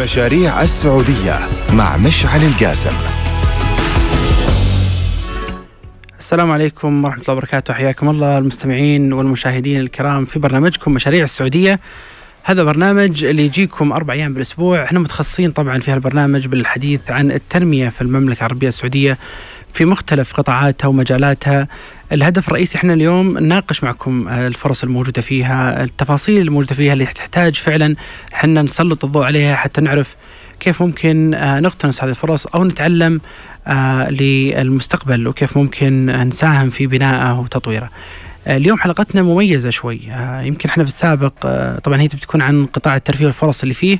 مشاريع السعودية مع مشعل القاسم. السلام عليكم ورحمة الله وبركاته. حياكم الله المستمعين والمشاهدين الكرام في برنامجكم مشاريع السعودية. هذا برنامج اللي يجيكم أربع أيام بالأسبوع. إحنا متخصصين طبعا في هالبرنامج بالحديث عن التنمية في المملكة العربية السعودية. في مختلف قطاعاتها ومجالاتها. الهدف الرئيسي إحنا اليوم نناقش معكم الفرص الموجودة فيها التفاصيل الموجودة فيها اللي تحتاج فعلا إحنا نسلط الضوء عليها حتى نعرف كيف ممكن نقتنص هذه الفرص أو نتعلم للمستقبل وكيف ممكن نساهم في بنائه وتطويره. اليوم حلقتنا مميزة شوي. يمكن إحنا في السابق طبعا هي بتكون عن قطاع الترفيه والفرص اللي فيه.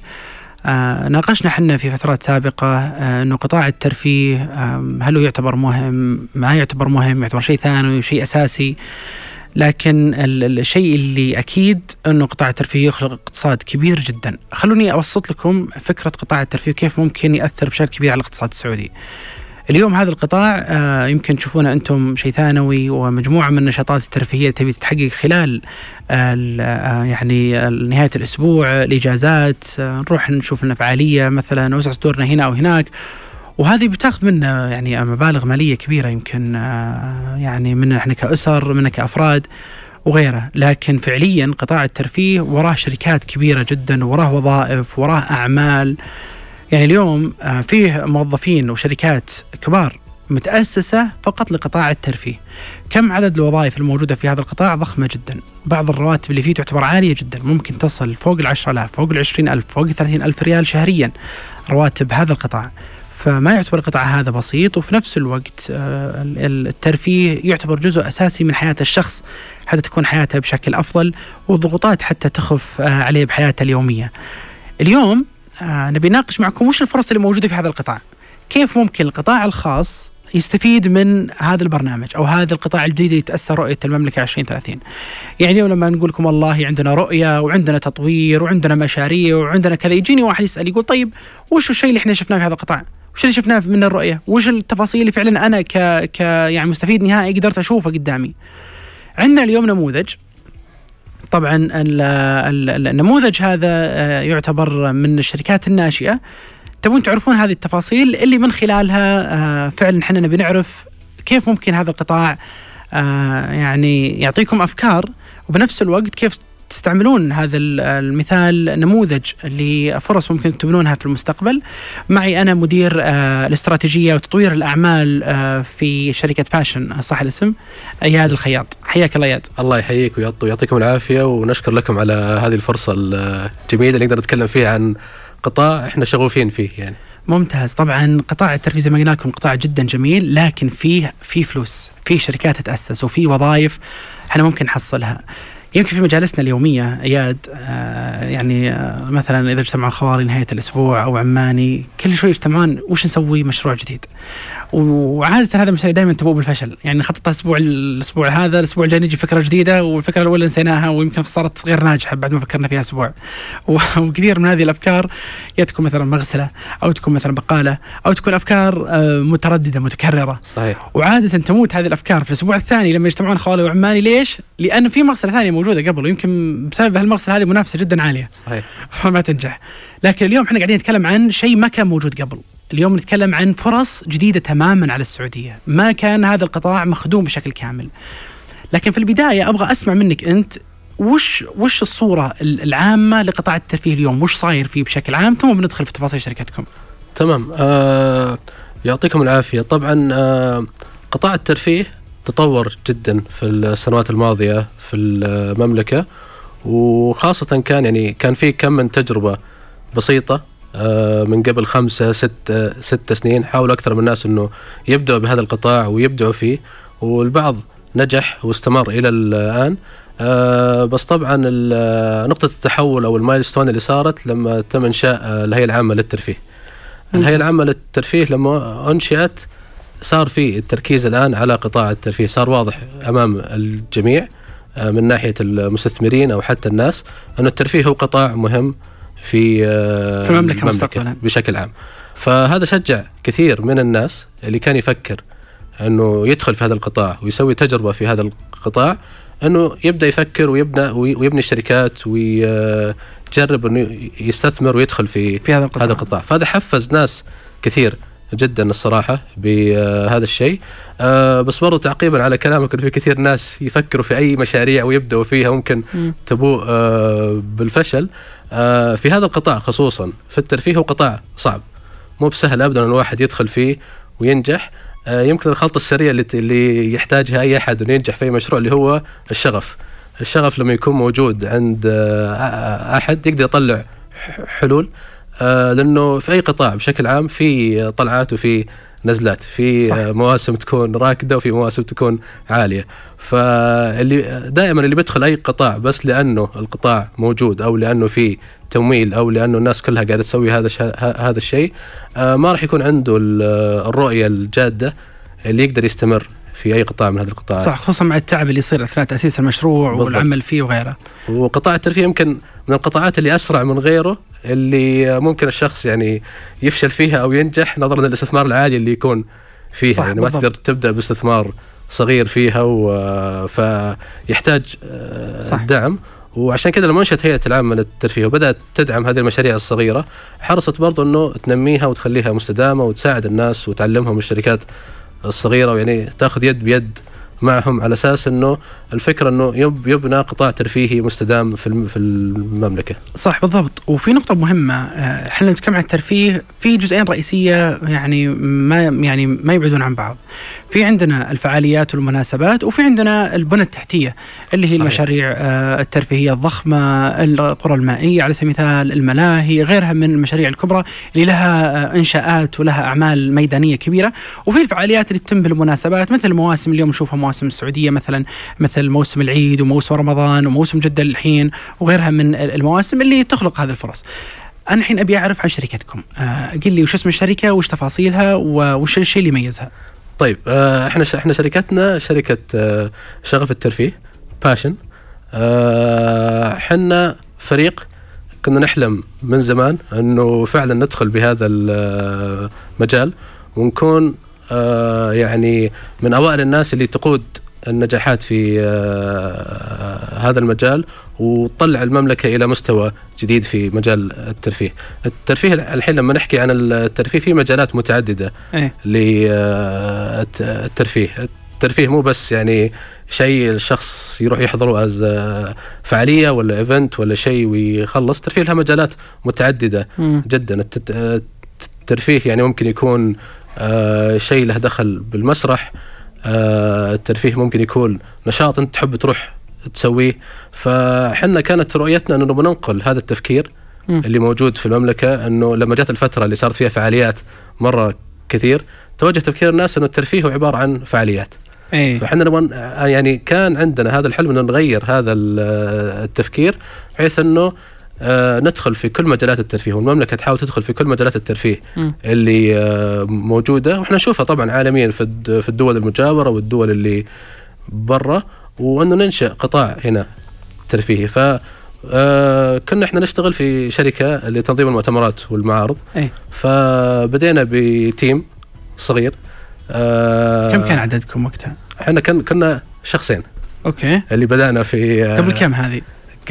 آه ناقشنا حنا في فترات سابقة آه إنه قطاع الترفيه هل هو يعتبر مهم؟ ما يعتبر مهم؟ يعتبر شيء ثانوي شيء أساسي؟ لكن الشيء اللي أكيد إنه قطاع الترفيه يخلق اقتصاد كبير جدا. خلوني ابسط لكم فكرة قطاع الترفيه كيف ممكن يأثر بشكل كبير على الاقتصاد السعودي؟ اليوم هذا القطاع آه يمكن تشوفونه أنتم شيء ثانوي ومجموعة من النشاطات الترفيهية تبي تتحقق خلال آه يعني نهاية الأسبوع الإجازات آه نروح نشوف لنا فعالية مثلا نوسع صدورنا هنا أو هناك. وهذه بتاخذ منا يعني مبالغ مالية كبيرة يمكن يعني منا إحنا كأسر منا كأفراد وغيره. لكن فعليا قطاع الترفيه وراه شركات كبيرة جدا وراه وظائف وراه أعمال. يعني اليوم آه، فيه موظفين وشركات كبار متأسسة فقط لقطاع الترفيه. كم عدد الوظائف الموجودة في هذا القطاع؟ ضخمة جدا. بعض الرواتب اللي فيه تعتبر عالية جدا. ممكن تصل فوق العشرة آلاف فوق العشرين ألف فوق الثلاثين ألف ريال شهريا رواتب هذا القطاع. فما يعتبر القطاع هذا بسيط وفي نفس الوقت آه، الترفيه يعتبر جزء أساسي من حياة الشخص حتى تكون حياته بشكل أفضل والضغوطات حتى تخف آه، عليه بحياته اليومية. اليوم آه نبي ناقش معكم وش الفرص اللي موجودة في هذا القطاع؟ كيف ممكن القطاع الخاص يستفيد من هذا البرنامج أو هذا القطاع الجديد اللي يتاسى رؤية المملكة 2030 يعني لما نقول لكم والله عندنا رؤية وعندنا تطوير وعندنا مشاريع وعندنا كذا يجيني واحد يسأل يقول طيب وش الشيء اللي إحنا شفناه في هذا القطاع؟ وش اللي شفناه من الرؤية؟ وش التفاصيل اللي فعلا أنا ك ك يعني مستفيد نهائي قدرت أشوفه قدامي؟ عندنا اليوم نموذج طبعا النموذج هذا آه، يعتبر من الشركات الناشئة. تبون تعرفون هذه التفاصيل اللي من خلالها آه، فعلا إحنا نبي نعرف كيف ممكن هذا القطاع آه، يعني يعطيكم أفكار وبنفس الوقت كيف تستعملون هذا المثال نموذج لفرص ممكن تبنونها في المستقبل. معي أنا مدير آه، الاستراتيجية وتطوير الأعمال آه، في شركة باشن صح الاسم أياد الخياط. حياك الله إياد. الله يحييك ويعطيكم العافية ونشكر لكم على هذه الفرصة الجميلة اللي نقدر نتكلم فيها عن قطاع إحنا شغوفين فيه يعني. ممتاز. طبعا قطاع الترفيه زي ما قلنا لكم قطاع جدا جميل لكن فيه في فلوس في شركات تتأسس وفي وظائف إحنا ممكن نحصلها. يمكن في مجالسنا اليومية إياد آه يعني آه مثلا إذا اجتمعوا خواري نهاية الأسبوع أو عماني كل شوي يجتمعون وش نسوي مشروع جديد. وعادة هذا المشاريع دائما تبوء بالفشل. يعني نخططها الأسبوع الأسبوع هذا الأسبوع الجاي نجي فكرة جديدة والفكرة الأولى نسيناها ويمكن صارت غير ناجحة بعد ما فكرنا فيها أسبوع. وكثير من هذه الأفكار يا تكون مثلا مغسلة أو تكون مثلا بقالة أو تكون أفكار آه، مترددة متكررة. صحيح. وعادة تموت هذه الأفكار في الأسبوع الثاني لما يجتمعون خوالي وعماني. ليش؟ لأن في مغسلة ثانية موجودة قبل ويمكن بسبب هالمغسلة هذه منافسة جدا عالية. صحيح. فما تنجح. لكن اليوم إحنا قاعدين نتكلم عن شيء ما كان موجود قبل. اليوم نتكلم عن فرص جديدة تماما على السعودية. ما كان هذا القطاع مخدوم بشكل كامل. لكن في البداية أبغى أسمع منك أنت وش وش الصورة العامة لقطاع الترفيه اليوم؟ وش صاير فيه بشكل عام؟ ثم بندخل في تفاصيل شركتكم. تمام. آه يعطيكم العافية. طبعا آه قطاع الترفيه تطور جدا في السنوات الماضية في المملكة وخاصة كان يعني كان في كم من تجربة بسيطة آه، من قبل خمسة ستة ستة سنين حاول أكثر من الناس أنه يبدأوا بهذا القطاع ويبدأوا فيه والبعض نجح واستمر إلى الآن. آه، بس طبعا نقطة التحول أو المايلستون اللي صارت لما تم إنشاء آه، الهيئة العامة للترفيه. الهيئة العامة للترفيه لما أنشئت صار في التركيز الآن على قطاع الترفيه. صار واضح أمام الجميع من ناحية المستثمرين أو حتى الناس أن الترفيه هو قطاع مهم في في المملكة مستقبلا. بشكل عام. فهذا شجع كثير من الناس اللي كان يفكر أنه يدخل في هذا القطاع ويسوي تجربة في هذا القطاع أنه يبدأ يفكر ويبنى ويبني الشركات ويجيب تجرب أنه يستثمر ويدخل في في هذا القطاع. هذا القطاع. فهذا حفز ناس كثير جدا الصراحة بهذا الشيء. آه بس برضو تعقيبا على كلامك في كثير ناس يفكروا في أي مشاريع ويبدأوا فيها ممكن مم. تبوء آه بالفشل. آه في هذا القطاع خصوصا في الترفيه هو قطاع صعب. مو بسهل ابدا إن الواحد يدخل فيه وينجح. يمكن الخلطة السريعة اللي, يحتاجها أي أحد إنه ينجح في أي مشروع اللي هو الشغف. الشغف لما يكون موجود عند أحد يقدر يطلع حلول. لأنه في أي قطاع بشكل عام في طلعات وفي نزلات في صح. آه، مواسم تكون راكدة وفي مواسم تكون عالية فاللي دائما اللي بيدخل أي قطاع بس لأنه القطاع موجود أو لأنه في تمويل أو لأنه الناس كلها قاعدة تسوي هذا هذا الشيء آه، ما راح يكون عنده ال- الرؤية الجادة اللي يقدر يستمر في أي قطاع من هذه القطاعات صح خصوصا مع التعب اللي يصير أثناء تأسيس المشروع بالضبط. والعمل فيه وغيره وقطاع الترفيه يمكن من القطاعات اللي أسرع من غيره اللي ممكن الشخص يعني يفشل فيها أو ينجح نظرا للاستثمار العالي اللي يكون فيها صح، يعني ما بالضبط. تقدر تبدأ باستثمار صغير فيها و- فيحتاج آه، صح. دعم وعشان كذا لما انشات هيئة العامة للترفيه وبدأت تدعم هذه المشاريع الصغيرة حرصت برضو إنه تنميها وتخليها مستدامة وتساعد الناس وتعلمهم الشركات الصغيرة ويعني تاخذ يد بيد. معهم على أساس إنه الفكرة إنه يب يبنى قطاع ترفيهي مستدام في في المملكة. صح بالضبط وفي نقطة مهمة آه، إحنا نتكلم عن الترفيه في جزئين رئيسية يعني ما يعني ما يبعدون عن بعض. في عندنا الفعاليات والمناسبات وفي عندنا البنى التحتية اللي هي صحيح. المشاريع آه، الترفيهية الضخمة، القرى المائية على سبيل المثال، الملاهي، غيرها من المشاريع الكبرى اللي لها آه، إنشاءات ولها أعمال ميدانية كبيرة، وفي الفعاليات اللي تتم بالمناسبات مثل المواسم اليوم نشوفها مواسم السعودية مثلا مثل موسم العيد وموسم رمضان وموسم جدة الحين وغيرها من المواسم اللي تخلق هذه الفرص. أنا الحين أبي أعرف عن شركتكم، آه، قل لي وش اسم الشركة وش تفاصيلها وش الشيء اللي يميزها؟ طيب آه، إحنا إحنا شركتنا شركة آه، شغف الترفيه باشن إحنا فريق كنا نحلم من زمان إنه فعلا ندخل بهذا المجال ونكون يعني من أوائل الناس اللي تقود النجاحات في آه، هذا المجال وتطلع المملكة إلى مستوى جديد في مجال الترفيه. الترفيه الحين لما نحكي عن الترفيه في مجالات متعددة إيه للترفيه الترفيه مو بس يعني شيء الشخص يروح يحضره as فعالية ولا event ولا شيء ويخلص الترفيه لها مجالات متعددة مم. جدا الترفيه يعني ممكن يكون آه، شيء له دخل بالمسرح. آه، الترفيه ممكن يكون نشاط انت تحب تروح تسويه. فحنا كانت رؤيتنا انه بننقل هذا التفكير مم. اللي موجود في المملكة انه لما جت الفترة اللي صارت فيها فعاليات مرة كثير توجه تفكير الناس انه الترفيه هو عبارة عن فعاليات. إيه. فاحنا نبغى يعني كان عندنا هذا الحلم إنه نغير هذا ال- التفكير بحيث انه آه، ندخل في كل مجالات الترفيه. والمملكه تحاول تدخل في كل مجالات الترفيه مم. اللي آه، موجودة. وإحنا نشوفها طبعا عالميا في الد- في الدول المجاورة والدول اللي برا وأنه ننشأ قطاع هنا ترفيهي. ف آه، كنا إحنا نشتغل في شركة لتنظيم المؤتمرات والمعارض. إيه. فبدينا بتيم صغير آه، كم كان عددكم وقتها؟ إحنا كان كنا شخصين. أوكي. اللي بدأنا في آه، قبل كم هذه؟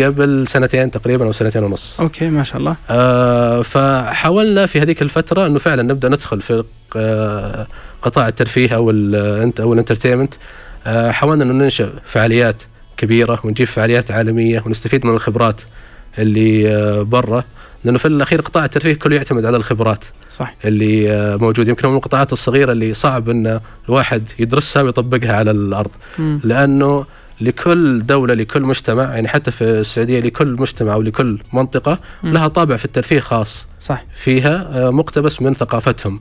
قبل سنتين تقريبا أو سنتين ونص. أوكي ما شاء الله. آه فحاولنا في هذيك الفترة إنه فعلا نبدأ ندخل في آه قطاع الترفيه أو ال أو ال entertainment. آه حاولنا إنه ننشا فعاليات كبيرة ونجيب فعاليات عالمية ونستفيد من الخبرات اللي آه برا. لأنه في الأخير قطاع الترفيه كله يعتمد على الخبرات صح. اللي آه، موجود. يمكن من القطاعات الصغيرة اللي صعب إن الواحد يدرسها ويطبقها على الأرض. مم. لأنه لكل دولة لكل مجتمع يعني حتى في السعودية لكل مجتمع ولكل منطقة مم. لها طابع في الترفيه خاص صح فيها آه، مقتبس من ثقافتهم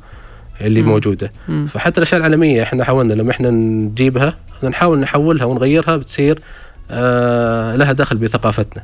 اللي مم. موجودة مم. فحتى الأشياء العالمية إحنا حاولنا لما إحنا نجيبها نحاول نحولها ونغيرها بتصير آه، لها دخل بثقافتنا.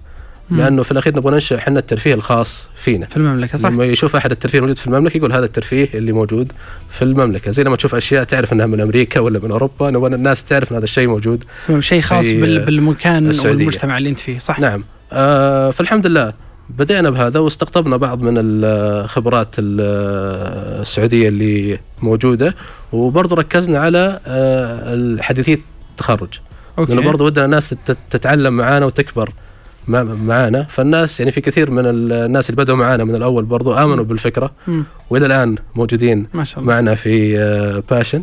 لأنه في الأخير نبغى ننشئ إحنا الترفيه الخاص فينا. في المملكة صح. لما يشوف أحد الترفيه الموجود في المملكة يقول هذا الترفيه اللي موجود في المملكة. زي لما تشوف أشياء تعرف إنها من أمريكا ولا من أوروبا نبغى الناس تعرف إن هذا الشيء موجود شيء خاص بالمكان السعودية. والمجتمع اللي أنت فيه صح. نعم. آه فالحمد لله بدأنا بهذا واستقطبنا بعض من الخبرات ال- السعودية اللي موجودة وبرضه ركزنا على آه، حديثية التخرج. لأنه أوكي برضه ودنا الناس تت- تتعلم معانا وتكبر. معانا. فالناس يعني في كثير من الناس اللي بدأوا معانا من الأول برضو آمنوا بالفكرة. مم. وإلى الآن موجودين ما شاء الله. معنا في آه، passion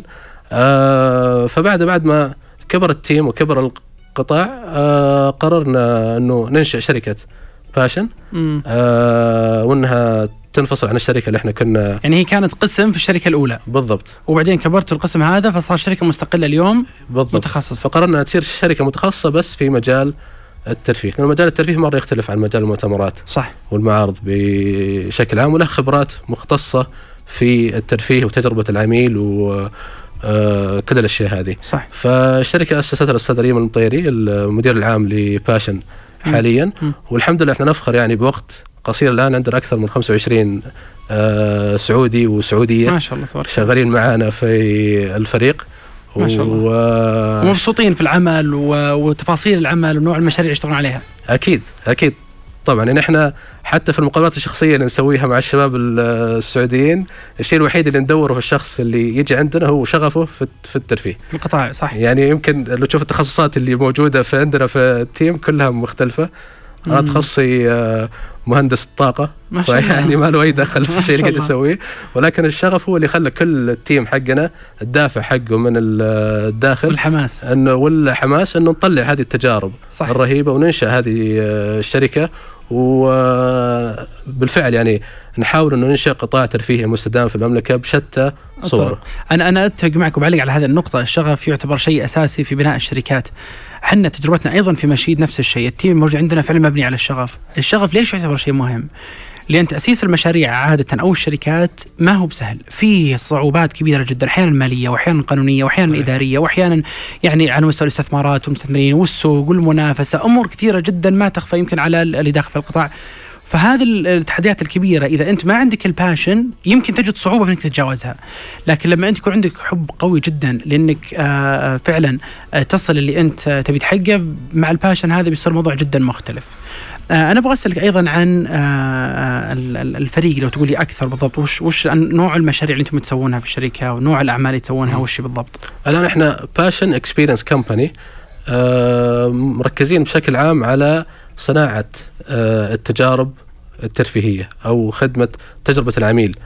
آه، فبعد بعد ما كبر ال team وكبر القطاع آه، قررنا إنه ننشئ شركة Passion. آه، وإنها تنفصل عن الشركة اللي إحنا كنا يعني هي كانت قسم في الشركة الأولى. بالضبط. وبعدين كبرتوا القسم هذا فصار شركة مستقلة اليوم بالضبط. متخصصة. فقررنا تصير شركة متخصصة بس في مجال الترفيه لأن مجال الترفيه مرة يختلف عن مجال المؤتمرات. صح. والمعارض بشكل عام وله خبرات مختصة في الترفيه وتجربة العميل و آه، كل الأشياء هذه. صح. فالشركة اسستها الأستاذ ريم المطيري المدير العام لباشن حاليا. مم. والحمد لله إحنا نفخر يعني بوقت قصير الآن عندنا أكثر من 25 آه، سعودي وسعودية ما شاء الله تبارك شغالين معانا في الفريق. ما شاء الله. و... ومبسوطين في العمل و... وتفاصيل العمل ونوع المشاريع اللي يشتغلون عليها. أكيد أكيد. طبعا يعني إحنا حتى في المقابلات الشخصية اللي نسويها مع الشباب ال- السعوديين الشيء الوحيد اللي ندوره في الشخص اللي يجي عندنا هو شغفه في في الترفيه. في القطاع صح يعني يمكن لو تشوف التخصصات اللي موجودة في عندنا في ال team كلها مختلفة. أنا. تخصصي آه، مهندس الطاقه ما شاء الله. يعني ما له أي دخل في الشيء اللي قاعد. يسويه ولكن الشغف هو اللي خلى كل ال team حقنا الدافع حقه من ال- الداخل والحماس إنه والحماس إنه نطلع هذه التجارب صح الرهيبة وننشأ هذه آه، الشركة وبالفعل يعني نحاول إنه ننشا قطاع ترفيهي مستدام في المملكة بشتى صوره أنا أنا أتفق معك وبعلق على هذه النقطة. الشغف يعتبر شيء أساسي في بناء الشركات. إحنا تجربتنا أيضا في مشيد نفس الشيء. التيم الموجود عندنا فعلا مبني على الشغف. الشغف ليش يعتبر شيء مهم؟ لأن تأسيس المشاريع عادة أو الشركات ما هو بسهل. في صعوبات كبيرة جدا أحيانا مالية واحيانا قانونية واحيانا. إدارية واحيانا يعني على مستوى الاستثمارات والمستثمرين والسوق والمنافسة. أمور كثيرة جدا ما تخفى يمكن على اللي داخل في القطاع. فهذه التحديات الكبيرة إذا أنت ما عندك ال passion يمكن تجد صعوبة في إنك تتجاوزها. لكن لما أنت يكون عندك حب قوي جدا لأنك آه، فعلا آه، تصل اللي آه، تبي تحققه مع ال passion هذا بيصير الموضوع جدا مختلف. آه، أنا أبغى أسألك أيضا عن آه، ال- الفريق لو تقول لي أكثر بالضبط. وش وش نوع المشاريع اللي أنتم تسوونها في الشركة ونوع الأعمال اللي تسوونها وش بالضبط؟ الآن إحنا Passion Experience Company مركزين بشكل عام على صناعة آه، التجارب الترفيهية أو خدمة تجربة العميل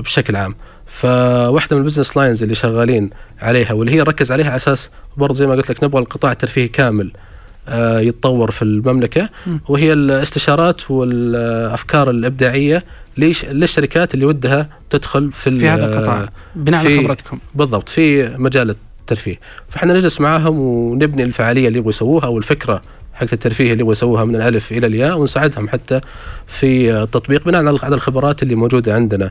بشكل عام. فواحدة من ال business lines اللي شغالين عليها واللي هي نركز عليها على أساس برضه زي ما قلت لك نبغى القطاع الترفيهي كامل. آه، يتطور في المملكة. مم. وهي الاستشارات والأفكار الإبداعية ليش للشركات اللي ودها تدخل في, في هذا القطاع بناء على خبرتكم. بالضبط في مجال الترفيه. فإحنا نجلس معاهم ونبني الفعالية اللي يبغوا يسووها أو الفكرة حقت الترفيه اللي يسووها من الألف إلى الياء ونساعدهم حتى في التطبيق بناء على على الخبرات اللي موجودة عندنا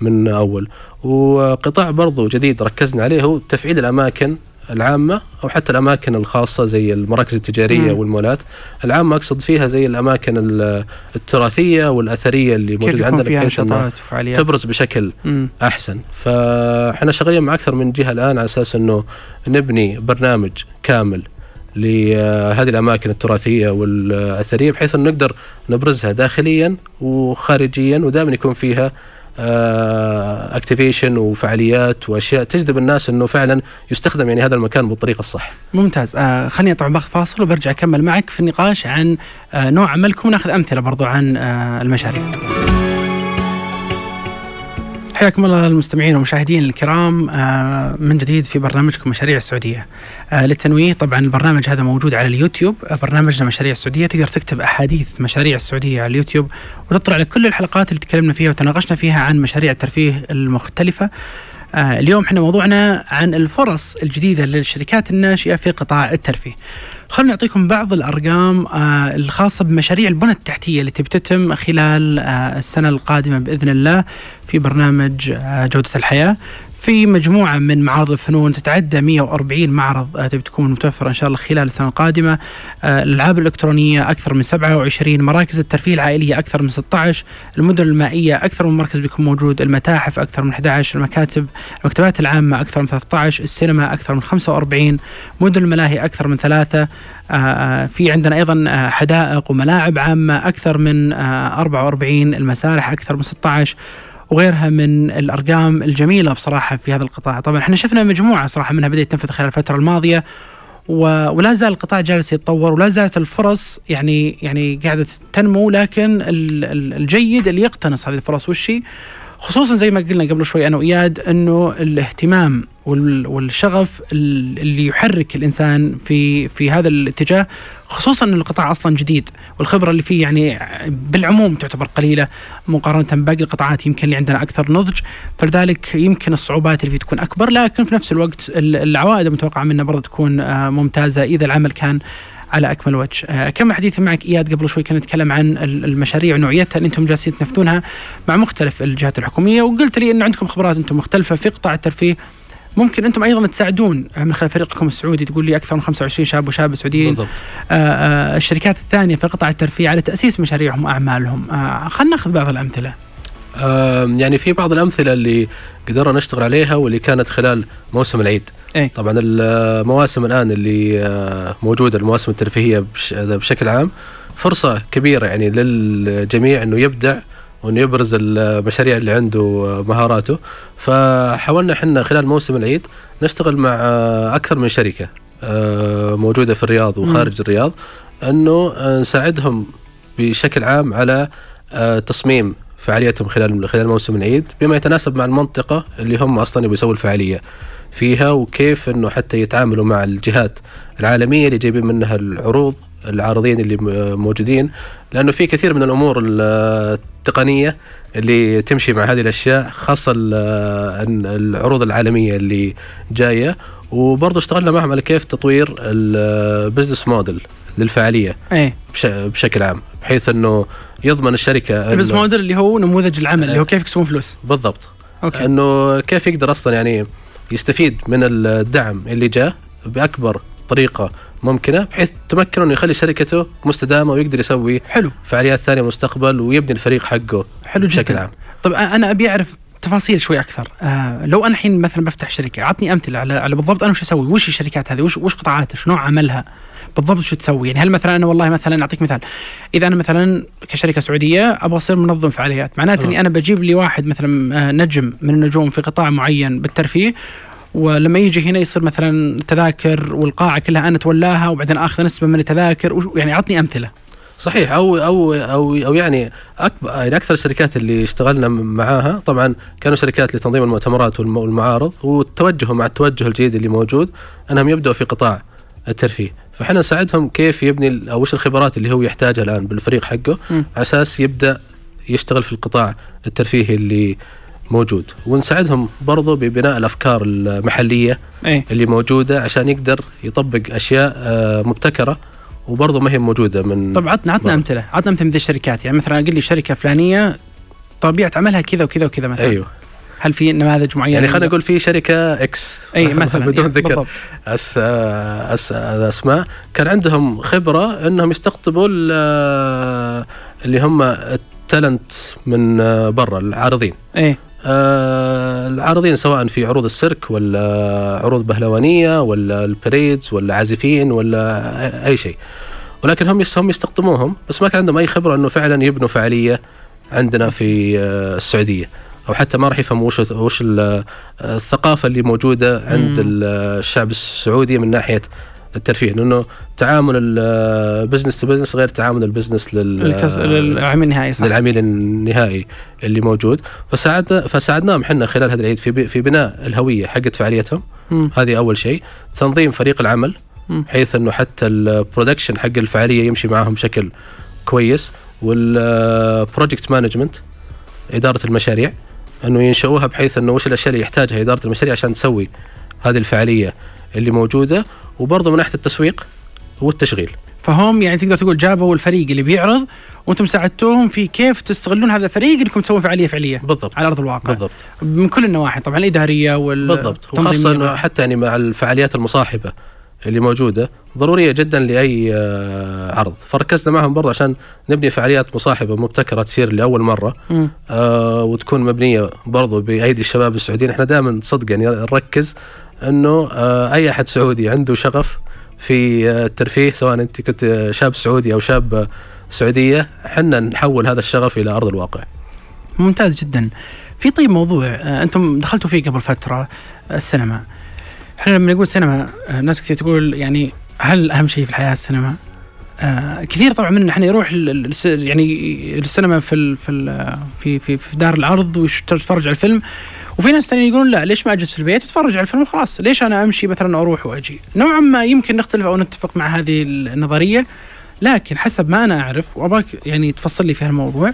من أول. وقطاع برضو جديد ركزنا عليه هو تفعيل الأماكن العامة أو حتى الأماكن الخاصة زي المراكز التجارية مم. والمولات العامة أقصد فيها زي الأماكن ال- التراثية والأثرية اللي يكون عندنا فيها نشاطات وفعاليات تبرز بشكل مم. أحسن فإحنا شغالين مع أكثر من جهة الآن على أساس إنه نبني برنامج كامل لهذه الأماكن التراثية والأثرية بحيث إنه نقدر نبرزها داخليا وخارجيا ودائما يكون فيها اكتيفيشن وفعاليات وأشياء تجذب الناس إنه فعلا يستخدم يعني هذا المكان بالطريقة الصح. ممتاز آه خليني طبعا باخذ فاصل وبرجع أكمل معك في النقاش عن آه نوع عملكم وناخذ أمثلة برضو عن آه المشاريع. حياكم الله المستمعين والمشاهدين الكرام آه من جديد في برنامجكم مشاريع السعودية. آه للتنويه طبعا البرنامج هذا موجود على اليوتيوب آه برنامجنا مشاريع السعودية تقدر تكتب أحاديث مشاريع السعودية على اليوتيوب وتطلع على كل الحلقات اللي تكلمنا فيها وتناقشنا فيها عن مشاريع الترفيه المختلفة. آه اليوم إحنا موضوعنا عن الفرص الجديدة للشركات الناشئة في قطاع الترفيه. خلينا نعطيكم بعض الأرقام آه الخاصة بمشاريع البنى التحتية التي بتتم خلال آه السنة القادمة بإذن الله في برنامج آه جودة الحياة. في مجموعة من معارض الفنون تتعدى 140 معرض آه، تبي تكون متوفرة إن شاء الله خلال السنة القادمة. آه، الألعاب الإلكترونية أكثر من 27 مراكز الترفيه العائلية أكثر من 16 المدن المائية أكثر من مركز بيكون موجود المتاحف أكثر من 11 المكاتب المكتبات العامة أكثر من 13 السينما أكثر من 45 مدن الملاهي أكثر من ثلاثة آه، في عندنا أيضا حدائق وملاعب عامة أكثر من آه، 44 المسارح أكثر من 16 وغيرها من الأرقام الجميلة بصراحة في هذا القطاع، طبعا إحنا شفنا مجموعة صراحة منها بدأت تنفذ خلال الفترة الماضية و- ولا زال القطاع جالس يتطور ولا زالت الفرص يعني يعني قاعدة تنمو لكن ال- ال- الجيد اللي يقتنص هذه الفرص هي؟ خصوصا زي ما قلنا قبل شوي أنا وإياد إنه الاهتمام وال- والشغف ال- اللي يحرك الإنسان في في هذا الاتجاه خصوصا ان القطاع أصلا جديد والخبرة اللي فيه يعني بالعموم تعتبر قليلة مقارنة بباقي القطاعات يمكن اللي عندنا أكثر نضج فلذلك يمكن الصعوبات اللي فيه تكون أكبر لكن في نفس الوقت ال- العوائد المتوقعة منه برضه تكون آه، ممتازة إذا العمل كان على أكمل وجه. آه، كم حديث معك إياد قبل شوي كنا نتكلم عن ال- المشاريع ونوعيتها اللي أنتم جالسين تنفذونها مع مختلف الجهات الحكومية وقلت لي انه عندكم خبرات أنتم مختلفة في قطاع الترفيه ممكن أنتم أيضا تساعدون من خلال فريقكم السعودي تقول لي أكثر من 25 شاب وشابه سعوديين. بالضبط. آه، آه، الشركات الثانية في قطاع الترفيه على تأسيس مشاريعهم وأعمالهم. آه، خلينا ناخذ بعض الأمثلة. يعني في بعض الأمثلة اللي قدرنا نشتغل عليها واللي كانت خلال موسم العيد. إيه. طبعا المواسم الآن اللي موجودة المواسم الترفيهية بش- بشكل عام فرصة كبيرة يعني للجميع إنه يبدع وانه يبرز المشاريع اللي عنده مهاراته. فحاولنا إحنا خلال موسم العيد نشتغل مع أكثر من شركة آه، موجودة في الرياض وخارج الرياض أنه نساعدهم بشكل عام على آه، تصميم فعاليتهم خلال خلال موسم العيد بما يتناسب مع المنطقة اللي هم أصلا يبغوا يسووا الفعالية فيها وكيف إنه حتى يتعاملوا مع الجهات العالمية اللي جايبين منها العروض العارضين اللي موجودين لأنه في كثير من الأمور ال- التقنية اللي تمشي مع هذه الأشياء خاصة ال- العروض العالمية اللي جاية. وبرضه اشتغلنا معهم على كيف تطوير ال business model للفعالية بش- بشكل عام بحيث إنه يضمن الشركة البزنس موديل اللي هو نموذج العمل اللي هو. كيف يكسبون فلوس. بالضبط. okay. إنه كيف يقدر أصلا يعني يستفيد من الدعم اللي جاء بأكبر طريقة ممكنة بحيث تمكنه إنه يخلي شركته مستدامة ويقدر يسوي حلو. فعاليات ثانية مستقبل ويبني الفريق حقه حلو بشكل جدا عام طب أنا أبي أعرف تفاصيل شوي أكثر. آه لو أنا الحين مثلا بفتح شركة اعطني أمثلة على على بالضبط أنا وش أسوي؟ وش الشركات هذه؟ وش وش قطاعاتها شو نوع عملها؟ بالضبط شو تسوي؟ يعني هل مثلا أنا والله مثلا أعطيك مثال. إذا أنا مثلا كشركة سعودية أبغى أصير منظم فعاليات معناته إني تمام. أنا بجيب لي واحد مثلا آه، نجم من النجوم في قطاع معين بالترفيه ولما يجي هنا يصير مثلا تذاكر والقاعة كلها أنا اتولاها وبعدين آخذ نسبة من التذاكر يعني اعطني أمثلة صحيح أو أو أو أو يعني اكبر يعني أكثر الشركات اللي اشتغلنا معاها طبعا كانوا شركات لتنظيم المؤتمرات والم- والمعارض والتوجه مع التوجه الجديد اللي موجود أنهم يبدأوا في قطاع الترفيه فإحنا نساعدهم كيف يبني أو وش الخبرات اللي هو يحتاجها الآن بالفريق حقه. على أساس يبدأ يشتغل في القطاع الترفيهي اللي موجود. ونساعدهم برضو ببناء الأفكار المحلية إيه. اللي موجودة عشان يقدر يطبق أشياء آه، مبتكرة وبرضه ما هي موجودة من طب عطنا عطنا. أمثلة. عطنا أمثلة من الشركات. يعني مثلا قل لي شركة فلانية طبيعة عملها كذا وكذا وكذا مثلا. أيوه. هل في نماذج معينة؟ يعني خلينا نقول في شركة X اي مثلا بدون يعني ذكر. أس أس الأسماء. كان عندهم خبرة إنهم يستقطبوا ال- اللي هم ال talent من برا العارضين. إيه. آه، العارضين سواء في عروض السيرك ولا عروض بهلوانية ولا ال parades ولا عازفين ولا أي شيء ولكن هم هم يستقطبوهم بس ما كان عندهم أي خبرة إنه فعلا يبنوا فعالية عندنا في آه، السعودية أو حتى ما راح يفهموا وش وش ال- الثقافة اللي موجودة عند. ال- الشعب السعودي من ناحية الترفيه لأنه تعامل ال business to business غير تعامل ال business لل. العمل النهائي صح للعميل النهائي اللي موجود فساعدنا فساعدناهم إحنا خلال هذا العيد في في بناء الهوية حقت فعاليتهم. هذه أول شيء تنظيم فريق العمل مم. بحيث إنه حتى ال production حق الفعالية يمشي معهم بشكل كويس وال project management إدارة المشاريع إنه ينشئوها بحيث إنه وش الأشياء اللي يحتاجها إدارة المشاريع عشان تسوي هذه الفعالية اللي موجودة وبرضه من ناحية التسويق والتشغيل. فهم يعني تقدر تقول جابوا الفريق اللي بيعرض وأنتم ساعدتوهم في كيف تستغلون هذا الفريق انكم تسوون فعالية فعلية بالضبط. على أرض الواقع. بالضبط. من كل النواحي طبعا الإدارية وال بالضبط. وخاصة انه حتى يعني مع الفعاليات المصاحبة اللي موجودة ضرورية جدا لأي آه، عرض. فركزنا معهم برضه عشان نبني فعاليات مصاحبة مبتكرة تصير لأول مرة. آه، وتكون مبنية برضه بأيدي الشباب السعوديين. إحنا دائما صدق يعني نركز انه آه، اي احد سعودي عنده شغف في آه، الترفيه سواء انت كنت شاب سعودي أو شاب آه، سعودية إحنا نحول هذا الشغف إلى أرض الواقع. ممتاز جدا. في طيب موضوع آه، أنتم دخلتوا فيه قبل فترة آه، السينما. إحنا لما نقول سينما آه، ناس كثير تقول يعني هل أهم شيء في الحياة السينما؟ آه كثير طبعا مننا إحنا يروح يعني السينما في في في في, في دار العرض ويتفرج على الفيلم. وفي ناس ثانيين يقولون لا ليش ما أجلس في البيت؟ واتفرج على الفيلم وخلاص. ليش أنا أمشي مثلا أروح وأجي؟ نوعا ما يمكن نختلف أو نتفق مع هذه النظرية لكن حسب ما أنا أعرف وأبغاك يعني تفصل لي في هالموضوع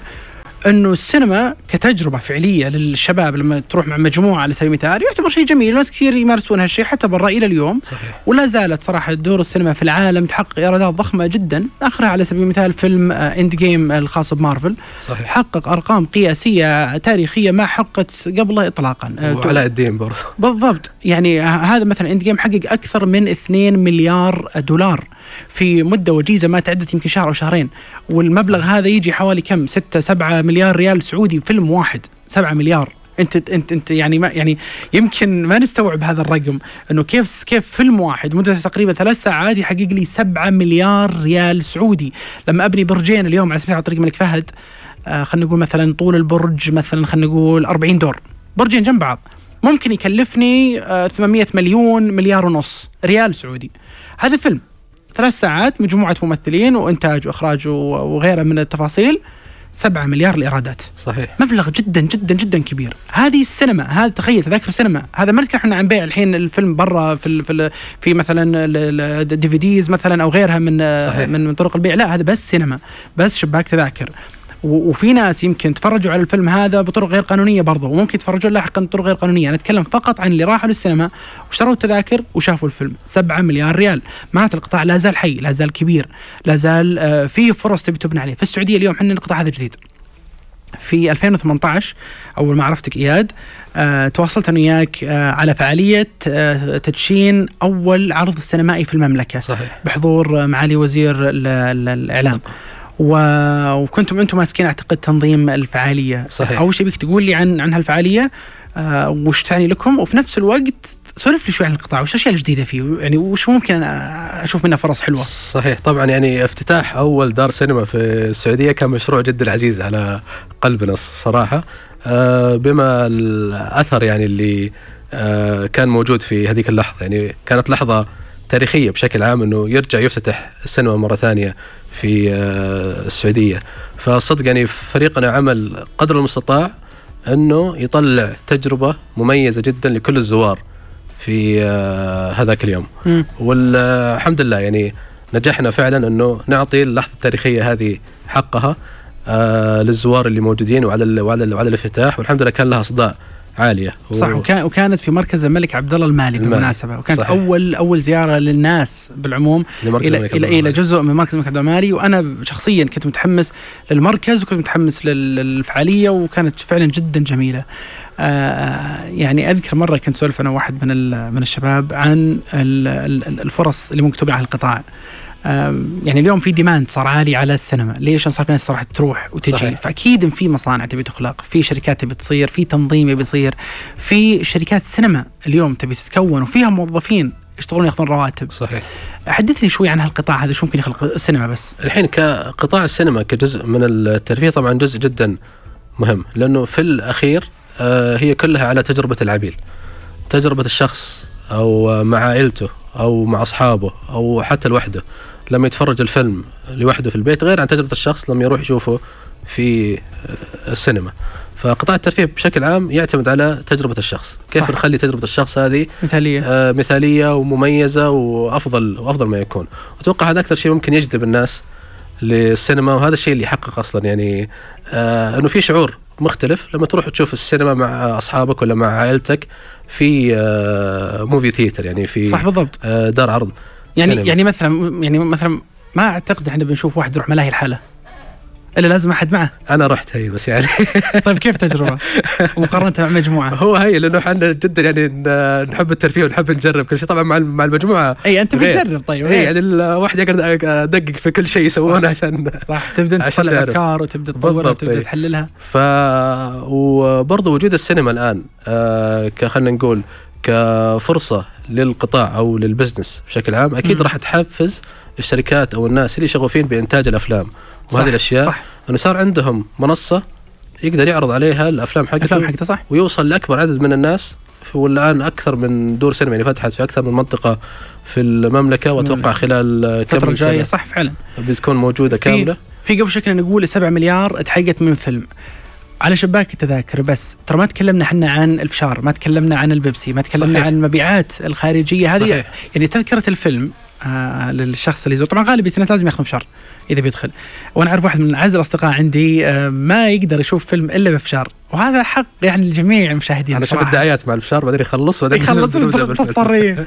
انه السينما كتجربة فعلية للشباب لما تروح مع مجموعة على سبيل المثال يعتبر شيء جميل. ناس كثير يمارسون هالشيء حتى برا إلى اليوم صحيح. ولا زالت صراحة دور السينما في العالم تحقق إيرادات ضخمة جدا. آخرها على سبيل المثال فيلم Endgame الخاص بمارفل. صحيح. حقق أرقام قياسية تاريخية ما حققت قبله اطلاقا. آه، وعلاء الدين برضه. بالضبط. يعني ه- هذا مثلا Endgame حقق أكثر من 2 مليار دولار. في مدة وجيزة ما تعدت يمكن شهر أو شهرين. والمبلغ هذا يجي حوالي كم؟ 6 7 مليار ريال سعودي فيلم واحد 7 مليار. انت انت انت يعني ما يعني يمكن ما نستوعب هذا الرقم إنه كيف كيف فيلم واحد مدته تقريبا ثلاث ساعات يحقق لي 7 مليار ريال سعودي. لما أبني برجين اليوم على سبيل على طريق الملك فهد آه خلينا نقول مثلا طول البرج مثلا خلينا نقول 40 دور. برجين جنب بعض. ممكن يكلفني آه 800 مليون مليار ونص ريال سعودي. هذا فيلم. ثلاث ساعات مجموعة ممثلين وإنتاج وإخراج و- وغيره من التفاصيل 7 مليار الإيرادات صحيح مبلغ جدا جدا جدا كبير. هذه السينما هذا تخيل تذاكر سينما. هذا ما نتكلم إحنا عن بيع الحين الفيلم برا في ال في, ال في مثلا ال DVDs مثلا أو غيرها من صحيح. من من طرق البيع. لا هذا بس سينما بس شباك تذاكر. وفي ناس يمكن تفرجوا على الفيلم هذا بطرق غير قانونية برضه وممكن يتفرجون لاحقا بطرق غير قانونية. أنا أتكلم فقط عن اللي راحوا للسينما واشتروا التذاكر وشافوا الفيلم. 7 مليار ريال. معناته القطاع لا زال حي لا زال كبير لا زال آه، فيه فرص تبي تبنى عليه. في السعودية اليوم إحنا القطاع هذا جديد. في 2018 أول ما عرفتك إياد آه تواصلت أنا وياك آه على فعالية آه تدشين أول عرض سينمائي في المملكة. صحيح. بحضور آه، معالي وزير ال ال الإعلام. و- وكنتم أنتم ماسكين اعتقد تنظيم الفعالية. صحيح. أول شيء بيك تقول لي عن عن هالفعالية آه وش تعني لكم؟ وفي نفس الوقت سولف لي شوي عن القطاع وش الأشياء الجديدة فيه؟ يعني وش ممكن أنا أشوف منها فرص حلوة؟ صحيح. طبعا يعني افتتاح أول دار سينما في السعودية كان مشروع جدا عزيز على قلبنا الصراحه آه، بما الأثر يعني اللي آه، كان موجود في هذيك اللحظة يعني كانت لحظة تاريخية بشكل عام إنه يرجع يفتتح السينما مرة ثانية في آه، السعودية. فصدق يعني فريقنا عمل قدر المستطاع إنه يطلع تجربة مميزة جدا لكل الزوار في آه، هذاك اليوم. والحمد لله يعني نجحنا فعلا إنه نعطي اللحظة التاريخية هذه حقها آه للزوار اللي موجودين وعلى ال وعلى ال وعلى الافتتاح. والحمد لله كان لها أصداء عالية صح وكان وكانت في مركز الملك عبد الله المالي. بالمناسبة وكانت صحيح. اول أول زيارة للناس بالعموم إلى إلى إلى. جزء من مركز الملك عبد الله المالي وأنا شخصيا كنت متحمس للمركز وكنت متحمس لل- للفعالية وكانت فعلا جدا جميلة. آه يعني أذكر مرة كنت سولف أنا واحد من من الشباب عن ال- ال- الفرص اللي ممكن على القطاع. يعني اليوم في ديماند صار عالي على السينما، ليش؟ صار في ناس صراحة تروح وتجي، صحيح. فأكيد في مصانع تبي تخلق، في شركات تبي تصير، في تنظيم يبي يصير، في شركات سينما اليوم تبي تتكون وفيها موظفين يشتغلون ياخذون رواتب. صحيح حدثني شوي عن هالقطاع هذا شو ممكن يخلق السينما بس الحين كقطاع السينما كجزء من الترفيه طبعا جزء جدا مهم لأنه في الأخير آه، هي كلها على تجربة العميل تجربة الشخص أو مع عائلته أو مع أصحابه أو حتى لوحده لما يتفرج الفيلم لوحده في البيت غير عن تجربة الشخص لما يروح يشوفه في آه، السينما. فقطاع الترفيه بشكل عام يعتمد على تجربة الشخص. كيف صح. نخلي تجربة الشخص هذه مثالية. آه، مثالية ومميزة وأفضل وأفضل ما يكون. أتوقع هذا أكثر شيء ممكن يجذب الناس للسينما وهذا الشيء اللي يحقق أصلا يعني آه إنه في شعور مختلف لما تروح تشوف السينما مع أصحابك ولا مع عائلتك في آه movie theater يعني في صح بالضبط. آه دار عرض. يعني سينما. يعني مثلا يعني مثلا ما أعتقد إحنا بنشوف واحد يروح ملاهي الحالة إلا لازم أحد معه أنا رحت هي بس يعني طيب كيف تجربة مقارنة مع مجموعة هو هي لأنه إحنا جدا يعني نحب الترفيه ونحب نجرب كل شيء طبعا مع مع المجموعة اي أنت. بتجرب طيب إيه. يعني الواحد يقعد ادقق في كل شيء يسوونه عشان صح تبدأ أنت تطلع. افكار وتبدأ تطورها وتبدأ إيه. تحللها ف وبرضه وجود السينما الآن آه خلينا نقول كفرصة للقطاع أو للبزنس بشكل عام أكيد. راح تحفز الشركات أو الناس اللي شغوفين بإنتاج الأفلام. وهذه صح، الأشياء صح. إنه صار عندهم منصة يقدر يعرض عليها الأفلام حقته الأفلام حقته صح. ويوصل لأكبر عدد من الناس والآن أكثر من دور سينما يعني فتحت في أكثر من منطقة في المملكة وأتوقع خلال الفترة كم الجاية سنة؟ صح فعلا. بتكون موجودة كاملة. في قبل شكلنا نقول 7 مليار تحققت من فيلم. على شباك التذاكر بس ترى ما تكلمنا إحنا عن الفشار ما تكلمنا عن البيبسي ما تكلمنا صحيح. عن المبيعات الخارجية هذه صحيح. يعني تذكرة الفيلم آه للشخص اللي يزور طبعا غالبا الناس لازم ياخذ فشار إذا بيدخل وأنا أعرف واحد من أعز الأصدقاء عندي آه ما يقدر يشوف فيلم إلا بفشار وهذا حق يعني لجميع المشاهدين أنا أشوف. الدعايات مع الفشار بعدين يخلص بعدين يخلص. تضطر.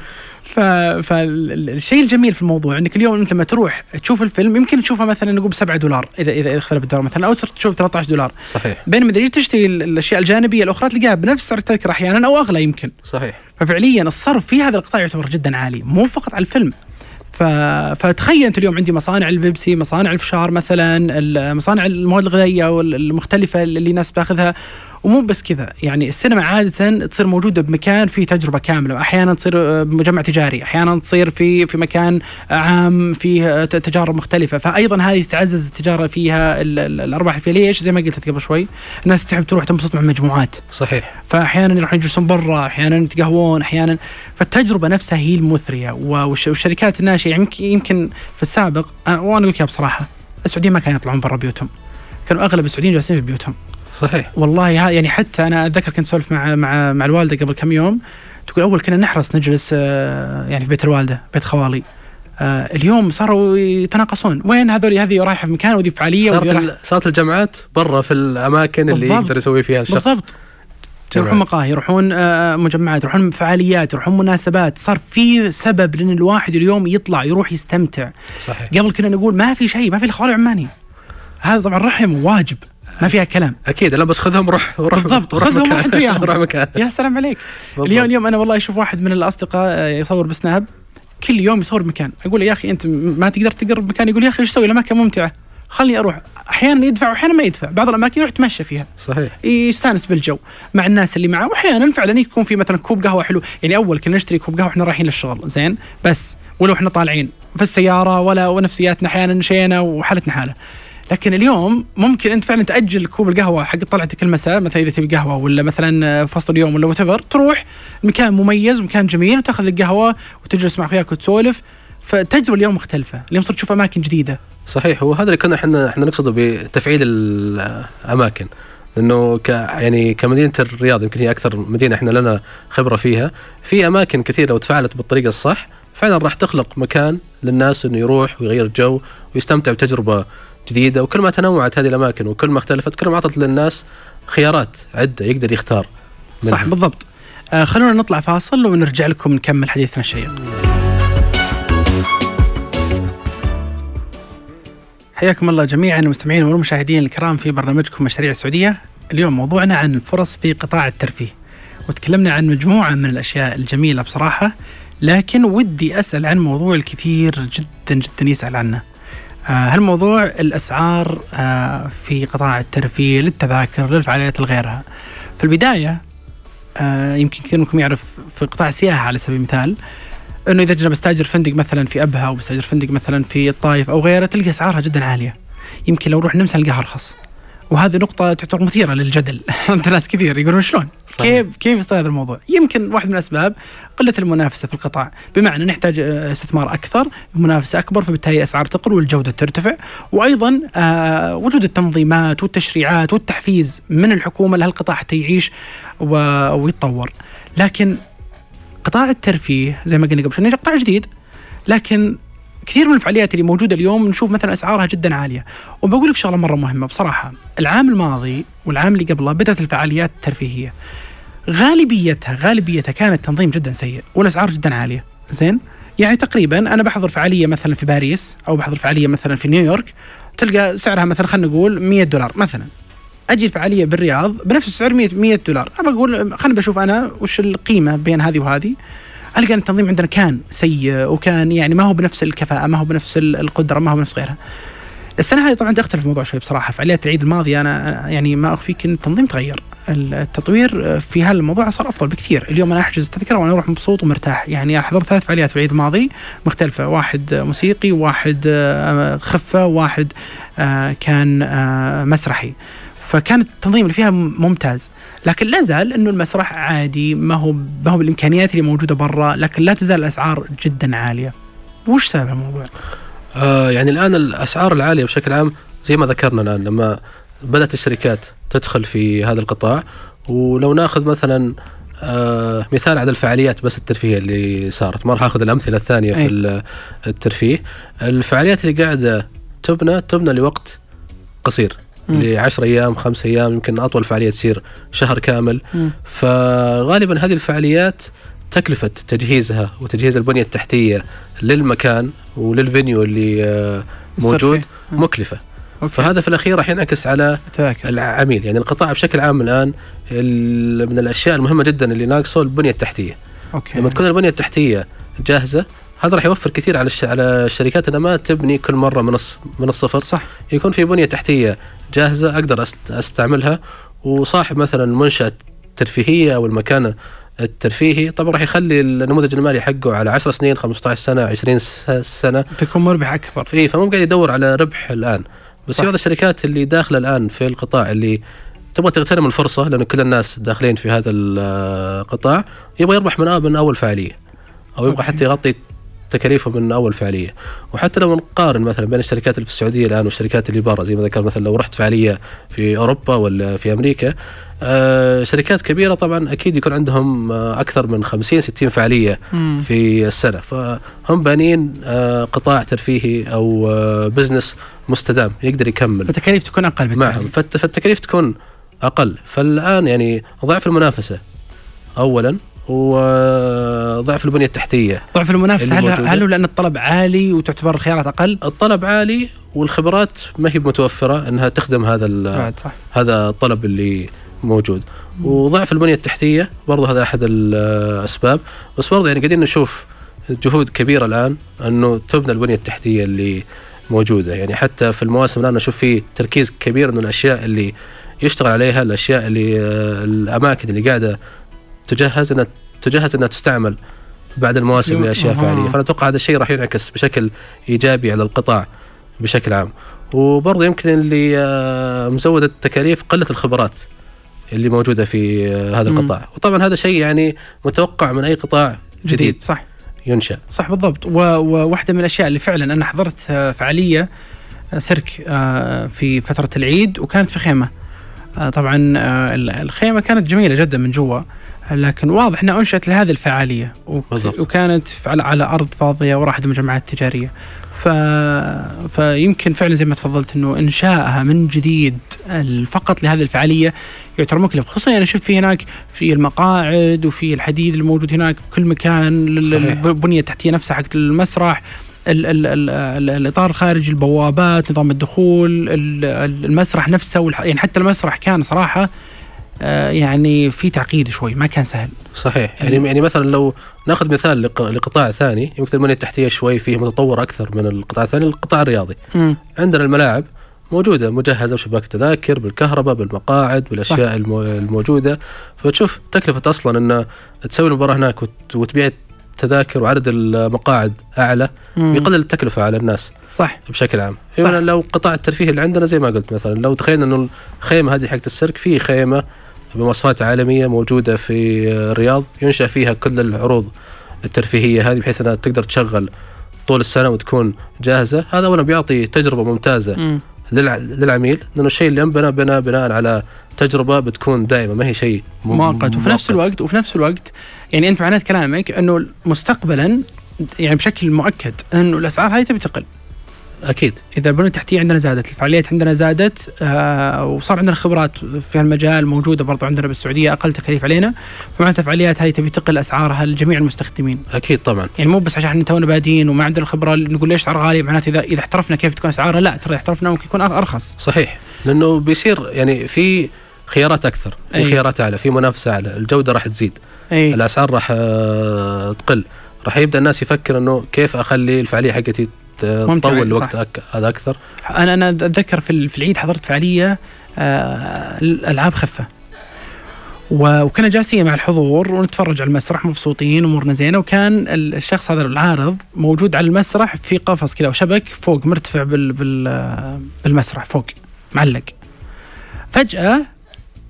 فالشيء الجميل في الموضوع إنك اليوم أنت لما تروح تشوف الفيلم يمكن تشوفه مثلا نقول ب 7 دولار اذا اذا اختلف الدولار مثلا أو تشوف 13 دولار. صحيح. بينما إذا جيت تشتري الأشياء الجانبية الأخرى تلقاها بنفس سعر التذكره أحيانا أو أغلى يمكن. صحيح. ففعليا الصرف في هذا القطاع يعتبر جدا عالي مو فقط على الفيلم. ف... فتخيل أنت اليوم عندي مصانع البيبسي مصانع الفشار مثلا مصانع المواد الغذائية والمختلفة اللي الناس بتاخذها. ومو بس كذا يعني السينما عادة تصير موجودة بمكان فيه تجربة كاملة. أحيانا تصير آه، بمجمع تجاري أحيانا تصير في في مكان عام فيه آه، تجارب مختلفة. فايضا هذه تعزز التجارة فيها ال- ال- الأرباح اللي فيها ليش؟ زي ما قلت قبل شوي الناس تحب تروح تنبسط مع مجموعات. صحيح. فأحيانا يروحون يجلسون برا أحيانا يتقهوون أحيانا. فالتجربة نفسها هي المثرية. والشركات الناشئة يمكن يمكن في السابق وأنا أقول لك بصراحة السعوديين ما كانوا يطلعون برا بيوتهم. كانوا أغلب السعوديين جالسين في بيوتهم. صحيح. والله يعني حتى أنا أتذكر كنت أسولف مع مع مع الوالدة قبل كم يوم تقول أول كنا نحرص نجلس آه، يعني في بيت الوالدة بيت خوالي. آه، اليوم صاروا يتناقصون. وين هذول؟ هذه رايحة في مكان وذي فعالية صارت صارت الجامعات برا في الأماكن اللي. يقدر يسوي فيها الشخص. بالضبط. يروحون. مقاهي يروحون آه، مجمعات يروحون فعاليات يروحون مناسبات. صار في سبب لأن الواحد اليوم يطلع يروح يستمتع. صحيح. قبل كنا نقول ما في شيء ما في الخوالي عماني. هذا طبعا رحم وواجب ما فيها كلام. أكيد لا بس خذهم روح روح بالضبط، روح خذهم. روح أنت وياهم. روح مكان. يا سلام عليك. بالضبط. اليوم اليوم أنا والله أشوف واحد من الأصدقاء آه، يصور بسناب. كل يوم يصور بمكان أقول له يا أخي أنت ما تقدر تقرب مكان. يقول يا أخي إيش أسوي الأماكن ممتعة. خلني أروح. أحيانا يدفع واحيانا ما يدفع. بعض الأماكن يروح يتمشى فيها. صحيح. يستانس بالجو مع الناس اللي معه. واحيانا فعلا يكون في مثلا كوب قهوة حلو. يعني أول كنا نشتري كوب قهوة وإحنا رايحين للشغل زين؟ بس. ولو إحنا طالعين في السيارة ولا ونفسياتنا أحيانا نشينا وحالتنا حالة. لكن اليوم ممكن أنت فعلا تأجل كوب القهوة حق طلعتك المساء مثلا إذا تبي قهوة ولا مثلا في وسط اليوم ولا what تروح مكان مميز مكان جميل وتأخذ لك قهوة وتجلس مع اخوياك وتسولف. فالتجربه اليوم مختلفة. اليوم صرت تشوف أماكن جديدة. صحيح. وهذا اللي كنا إحنا إحنا نقصده بتفعيل الأماكن. انه ك يعني كمدينة الرياض يمكن هي أكثر مدينة إحنا لنا خبرة فيها في أماكن كثيرة لو تفعلت بالطريقة الصح فعلا راح تخلق مكان للناس إنه يروح ويغير جو ويستمتع بتجربة جديدة وكل ما تنوعت هذه الأماكن وكل ما اختلفت كل ما أعطت للناس خيارات عدة يقدر يختار صح منها. بالضبط. آه خلونا نطلع فاصل ونرجع لكم نكمل حديثنا الشيق. حياكم الله جميعا المستمعين والمشاهدين الكرام في برنامجكم مشاريع السعودية. اليوم موضوعنا عن الفرص في قطاع الترفيه. وتكلمنا عن مجموعة من الأشياء الجميلة بصراحة لكن ودي أسأل عن موضوع الكثير جدا جدا يسأل عنه. هالموضوع الأسعار آه في قطاع الترفيه للتذاكر للفعاليات الغيرها في البداية آه يمكن كثير منكم يعرف في قطاع السياحة على سبيل المثال إنه إذا جينا بستأجر فندق مثلا في أبها أو بستأجر فندق مثلا في الطايف أو غيره تلقى أسعارها جدا عالية. يمكن لو نروح نمسا نلقاها ارخص وهذه نقطة تعتبر مثيرة للجدل عند ناس كثير يقولون شلون؟ صحيح. كيف كيف يصير هذا الموضوع؟ يمكن واحد من الأسباب قلة المنافسة في القطاع، بمعنى نحتاج آه، استثمار أكثر، منافسة أكبر فبالتالي الاسعار تقل والجودة ترتفع، وأيضا آه، وجود التنظيمات والتشريعات والتحفيز من الحكومة لهالقطاع حتى يعيش ويتطور. لكن قطاع الترفيه زي ما قلنا قبل شوي قطاع جديد لكن كثير من الفعاليات اللي موجودة اليوم نشوف مثلا أسعارها جدا عالية. وبقول لك شغلة مرة مهمة. بصراحة العام الماضي والعام اللي قبله بدأت الفعاليات الترفيهيه غالبيتها غالبيتها كانت تنظيم جدا سيء والأسعار جدا عالية. زين؟ يعني تقريبا أنا بحضر فعالية مثلا في باريس أو بحضر فعالية مثلا في نيويورك تلقى سعرها مثلا خلينا نقول 100 دولار مثلا. أجي الفعالية بالرياض بنفس السعر 100 100 دولار. ابى أقول خلينا بشوف أنا وش القيمة بين هذه وهذه. القى ان التنظيم عندنا كان سيء وكان يعني ما هو بنفس الكفاءة ما هو بنفس ال- القدرة ما هو بنفس غيرها. السنة هذه طبعا تختلف الموضوع شوي بصراحة. فعاليات العيد الماضي أنا يعني ما أخفيك إن التنظيم تغير. التطوير في هالموضوع صار أفضل بكثير. اليوم أنا أحجز التذكرة وأنا أروح مبسوط ومرتاح. يعني حضرت ثلاث فعاليات في العيد الماضي مختلفة. واحد موسيقي واحد آه، خفة واحد آه، كان آه، مسرحي. فكان التنظيم اللي فيها ممتاز. لكن لا زال إنه المسرح عادي ما هو ما هو بالإمكانيات اللي موجودة برا لكن لا تزال الأسعار جدا عالية. وش سبب الموضوع؟ آه يعني الآن الأسعار العالية بشكل عام زي ما ذكرنا الآن لما بدأت الشركات تدخل في هذا القطاع ولو ناخذ مثلا آه مثال على الفعاليات بس الترفيهيه اللي صارت. ما راح أخذ الأمثلة الثانية في أي. الترفيه. الفعاليات اللي قاعدة تبنى تبنى لوقت قصير. مم. ل 10 أيام خمس أيام يمكن أطول فعالية تصير شهر كامل. فغالبا هذه الفعاليات تكلفة تجهيزها وتجهيز البنية التحتية للمكان وللفينيو اللي آه، موجود مم. مكلفة أوكي. فهذا في الأخير راح ينعكس على تذاكر العميل يعني القطاع بشكل عام الآن ال- من الأشياء المهمة جدا اللي ناقصه البنية التحتية أوكي لما تكون البنية التحتية جاهزة هذا راح يوفر كثير على الش... على الشركات إنها ما تبني كل مرة من الص... من الصفر. صح. يكون في بنية تحتية جاهزة أقدر أست... أستعملها. وصاحب مثلا منشاه ترفيهيه أو المكان الترفيهي طبعا راح يخلي النموذج المالي حقه على 10 سنين 15 سنة 20 س- سنة. تكون مربح أكبر. إي فمو قاعد يدور على ربح الآن. بس بعض الشركات اللي داخلة الآن في القطاع اللي تبغى تغتنم الفرصة لأنه كل الناس داخلين في هذا القطاع يبغى يربح من من أول فعاليه أو يبغى. حتى يغطي تكاليفه من أول فعالية. وحتى لو نقارن مثلا بين الشركات اللي في السعودية الآن والشركات اللي برا زي ما ذكر مثلا لو رحت فعالية في أوروبا ولا في أمريكا آه شركات كبيرة طبعا أكيد يكون عندهم آه أكثر من 50 60 فعالية مم. في السنة. فهم بانين آه، قطاع ترفيهي أو آه، بزنس مستدام يقدر يكمل. التكاليف تكون أقل بالتالي. معهم. فالت- فالتكاليف تكون أقل. فالآن يعني ضعف المنافسة. اولا وضعف البنية التحتية. ضعف المنافسة. هل. هل لأن الطلب عالي وتعتبر الخيارات أقل؟ الطلب عالي والخبرات ما هي متوفرة إنها تخدم هذا صح. هذا الطلب اللي موجود. وضعف البنية التحتية برضه هذا أحد الأسباب. بس برضه يعني قاعدين نشوف جهود كبيرة الآن إنه تبنى البنية التحتية اللي موجودة. يعني حتى في المواسم الآن نشوف في تركيز كبير إنه الأشياء اللي يشتغل عليها الأشياء اللي آه، الأماكن اللي قاعدة تجهز انها تجهز إنها تستعمل بعد المواسم لأشياء أها. فعاليه فأنا أتوقع هذا الشيء راح ينعكس بشكل إيجابي على القطاع بشكل عام. وبرضه يمكن اللي آه، مزود التكاليف قلة الخبرات اللي موجودة في آه، هذا مم. القطاع. وطبعا هذا شيء يعني متوقع من أي قطاع جديد صح. ينشأ. صح بالضبط. وواحده من الأشياء اللي فعلا أنا حضرت آه، فعالية سيرك في فترة العيد وكانت في خيمة. طبعا ال- الخيمة كانت جميلة جدا من جوا. لكن واضح إنها انشئت لهذه الفعالية وك- بالضبط. وكانت على أرض فاضية وراحت المجمعات التجارية ف... فيمكن فعلا زي ما تفضلت إنه انشائها من جديد فقط لهذه الفعالية يعتبر مكلف خصوصا أنا شفت في هناك في المقاعد وفي الحديد الموجود هناك في كل مكان صحيح. البنية التحتية نفسها حقت المسرح ال ال ال ال الإطار الخارجي البوابات نظام الدخول ال- ال- المسرح نفسه والح... يعني حتى المسرح كان صراحة يعني في تعقيد شوي ما كان سهل. صحيح. يعني يعني مثلا لو ناخذ مثال لق- لقطاع ثاني يمكن البنيه التحتية شوي فيه متطور أكثر من القطاع الثاني القطاع الرياضي. مم. عندنا الملاعب موجودة مجهزة وشباك تذاكر بالكهرباء بالمقاعد بالأشياء المو- الموجودة. فتشوف تكلفة أصلا إن تسوي المباراة هناك وت- وتبيع تذاكر وعدد المقاعد أعلى مم. بيقلل التكلفة على الناس صح. بشكل عام. في صح. مثلا لو قطاع الترفيه اللي عندنا زي ما قلت مثلا لو تخيلنا إنه الخيمة هذه حقت السيرك في خيمة بمواصفات عالمية موجودة في الرياض ينشأ فيها كل العروض الترفيهية هذه بحيث أنها تقدر تشغل طول السنة وتكون جاهزة هذا اولا بيعطي تجربة ممتازة مم. للع... للعميل لأنه الشيء اللي انبنى بنى بناء على تجربة بتكون دائمة ما هي شيء م- مؤقت وفي نفس. الوقت وفي نفس الوقت يعني أنت معنات كلامك إنه مستقبلا يعني بشكل مؤكد إنه الأسعار هذه تبي تقل أكيد. إذا البنيه التحتيه عندنا زادت الفعاليات عندنا زادت آه وصار عندنا خبرات في هالمجال موجودة برضو عندنا بالسعودية أقل تكاليف علينا. فمعناتها الفعاليات هذه تبي تقل أسعارها لجميع المستخدمين. أكيد طبعا. يعني مو بس عشان إحنا تونا بادين وما عندنا الخبرة نقول ليش أسعار غالية معناته اذا إذا احترفنا كيف تكون أسعارها لا ترى احترفنا ممكن يكون أرخص. صحيح. لأنه بيصير يعني في خيارات أكثر في أي. خيارات أعلى في منافسة أعلى الجودة راح تزيد أي. الأسعار راح آه، تقل. راح يبدأ الناس يفكر إنه كيف أخلي الفعالية حقتي تطول. الوقت أك... هذا أكثر. أنا أنا أتذكر في ال- في العيد حضرت فعالية آه، الالعاب خفة. و- وكنا جالسين مع الحضور ونتفرج على المسرح مبسوطين امورنا زينة وكان ال- الشخص هذا العارض موجود على المسرح في قفص كذا وشبك فوق مرتفع بال بال بالمسرح فوق معلق. فجأة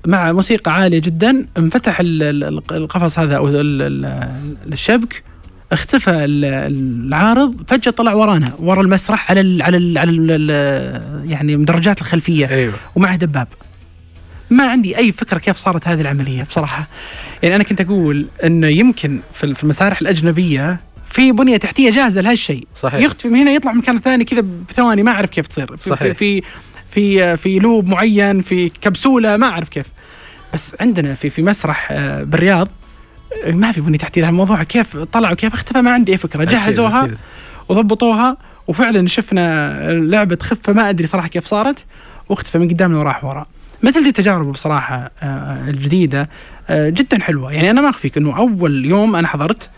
مع موسيقى عالية جدا انفتح ال- ال- القفص هذا أو ال- ال- الشبك اختفى ال- العارض فجأة طلع ورانا ورا المسرح على ال على ال على ال يعني المدرجات الخلفية. أيوه. ومعه دباب. ما عندي أي فكرة كيف صارت هذه العملية بصراحة. يعني أنا كنت أقول انه يمكن في ال- في المسارح الأجنبية في بنية تحتية جاهزة لهالشيء صحيح. يختفي من هنا يطلع من مكان ثاني كذا بثواني ما أعرف كيف تصير. في صحيح. في في في لوب معين في كبسولة ما أعرف كيف. بس عندنا في في مسرح آه، بالرياض ما في بنيه تحتيه الموضوع كيف طلعوا؟ كيف اختفى؟ ما عندي اي فكره جهزوها أكيد. وضبطوها وفعلا شفنا لعبه خفه ما أدري صراحة كيف صارت واختفى من قدامنا وراح وراء مثل دي التجارب بصراحة آه، الجديدة آه، جدا حلوة. يعني أنا ما أخفيك إنه أول يوم أنا حضرت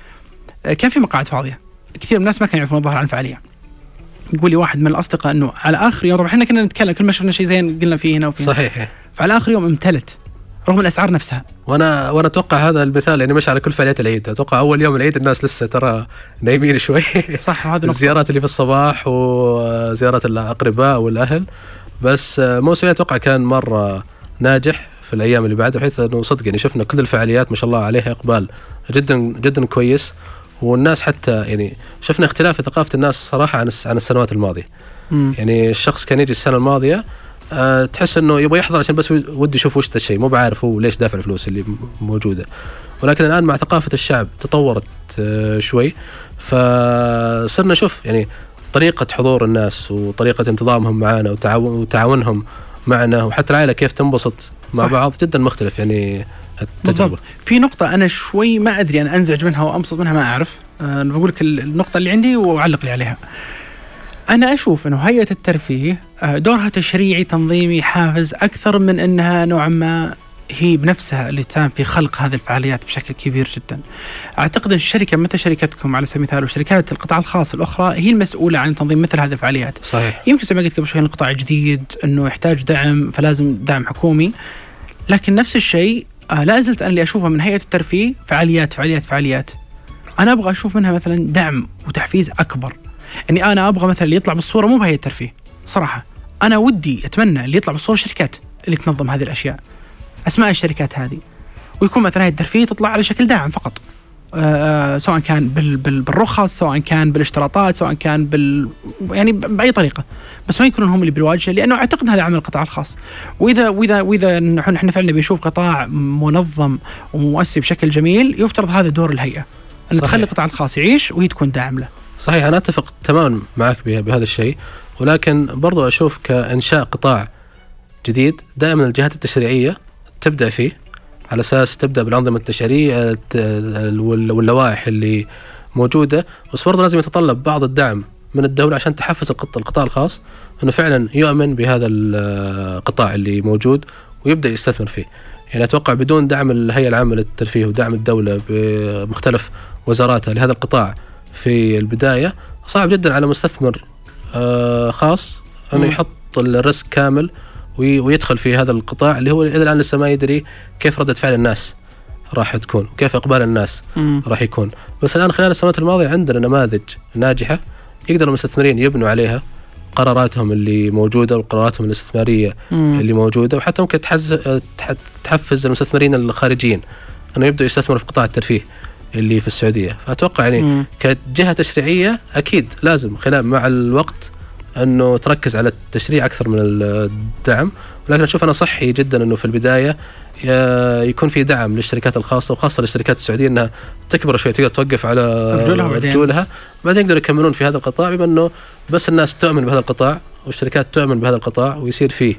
آه، كان في مقاعد فاضية. كثير من الناس ما كانوا يعرفون الظاهر عن الفعالية. يقول لي واحد من الأصدقاء إنه على آخر يوم طبعا إحنا كنا نتكلم كل ما شفنا شيء زين قلنا فيه هنا وفي هنا. صحيح. فعلى آخر يوم امتلت. رغم الأسعار نفسها. وأنا وأنا أتوقع هذا المثال يعني مش على كل فعاليات العيد. أتوقع أول يوم العيد الناس لسه ترى نايمين شوي. صح نقطة. الزيارات اللي في الصباح وزيارات الأقرباء والأهل. بس موسم أتوقع كان مرة ناجح في الأيام اللي بعدها بحيث إنه صدق يعني شفنا كل الفعاليات ما شاء الله عليها إقبال جدا جدا كويس. والناس حتى يعني شفنا اختلاف في ثقافة الناس صراحة عن عن السنوات الماضية. مم. يعني الشخص كان يجي السنة الماضية أه تحس إنه يبغى يحضر عشان بس ود يشوف وش ذا الشيء مو بعارف هو ليش دافع الفلوس اللي موجودة. ولكن الآن مع ثقافة الشعب تطورت أه شوي. فصرنا نشوف يعني طريقة حضور الناس وطريقة انتظامهم معنا وتعاون وتعاونهم معنا وحتى العائلة كيف تنبسط مع صح. بعض جدا مختلف يعني التجربة. بالضبط. في نقطة أنا شوي ما أدري أنا أنزعج منها وأنبسط منها ما أعرف. أه بقول لك ال- النقطة اللي عندي وأعلق لي عليها. أنا أشوف أنه هيئة الترفيه آه، دورها تشريعي تنظيمي حافز أكثر من أنها نوعا ما هي بنفسها اللي تساهم في خلق هذه الفعاليات بشكل كبير جدا. أعتقد إن الشركة مثل شركتكم على سبيل المثال وشركات القطاع الخاص الأخرى هي المسؤولة عن تنظيم مثل هذه الفعاليات. صحيح يمكن زي ما قلت قبل شوي القطاع جديد إنه يحتاج دعم فلازم دعم حكومي لكن نفس الشيء آه لا زلت أنا اللي أشوفه من هيئة الترفيه فعاليات فعاليات فعاليات أنا أبغى أشوف منها مثلا دعم وتحفيز أكبر إني أنا أبغى مثلا اللي يطلع بالصورة مو بهيئه الترفيه. صراحة أنا ودي أتمنى اللي يطلع بالصورة الشركات اللي تنظم هذه الأشياء. أسماء الشركات هذه. ويكون مثلا هيئه الترفيه تطلع على شكل داعم فقط. آه سواء كان بال بال بالرخص سواء كان بالاشتراطات سواء كان بال يعني بأي طريقة. بس ما يكونون هم اللي بالواجهة؟ لأنه أعتقد هذا عمل القطاع الخاص. وإذا وإذا وإذا نحن فعلا بنشوف قطاع منظم ومؤسسي بشكل جميل يفترض هذا دور الهيئة. ان. تخلي القطاع الخاص يعيش وهي تكون داعم له. صحيح أنا أتفق تماما معك به- بهذا الشيء ولكن برضو أشوف كإنشاء قطاع جديد دائما الجهات التشريعية تبدأ فيه على أساس تبدأ بالأنظمة التشريعية الت- وال- واللوائح اللي موجودة بس برضو لازم يتطلب بعض الدعم من الدولة عشان تحفز القط- القطاع الخاص إنه فعلا يؤمن بهذا القطاع اللي موجود ويبدأ يستثمر فيه. يعني أتوقع بدون دعم الهيئة العامة للترفيه ودعم الدولة بمختلف وزاراتها لهذا القطاع في البداية. صعب جدا على مستثمر آه، خاص. أنه مم. يحط ال risk كامل وي- ويدخل في هذا القطاع اللي هو إلى الآن لسه ما يدري كيف ردة فعل الناس راح تكون وكيف إقبال الناس راح يكون. بس الآن خلال السنوات الماضية عندنا نماذج ناجحة يقدر المستثمرين يبنوا عليها قراراتهم اللي موجودة وقراراتهم الاستثمارية مم. اللي موجودة وحتى ممكن تحز... تح- تحفز المستثمرين الخارجيين أنه يبدأوا يستثمروا في قطاع الترفيه. اللي في السعودية فأتوقع يعني مم. كجهة تشريعية أكيد لازم خلال مع الوقت أنه تركز على التشريع أكثر من الدعم ولكن أشوف أنه صحي جدا أنه في البداية ي- يكون في دعم للشركات الخاصة وخاصة للشركات السعودية إنها تكبر شوي تقدر توقف على رجولها بعدين. بعدين يقدروا يكملون في هذا القطاع بما أنه بس الناس تؤمن بهذا القطاع والشركات تؤمن بهذا القطاع ويصير فيه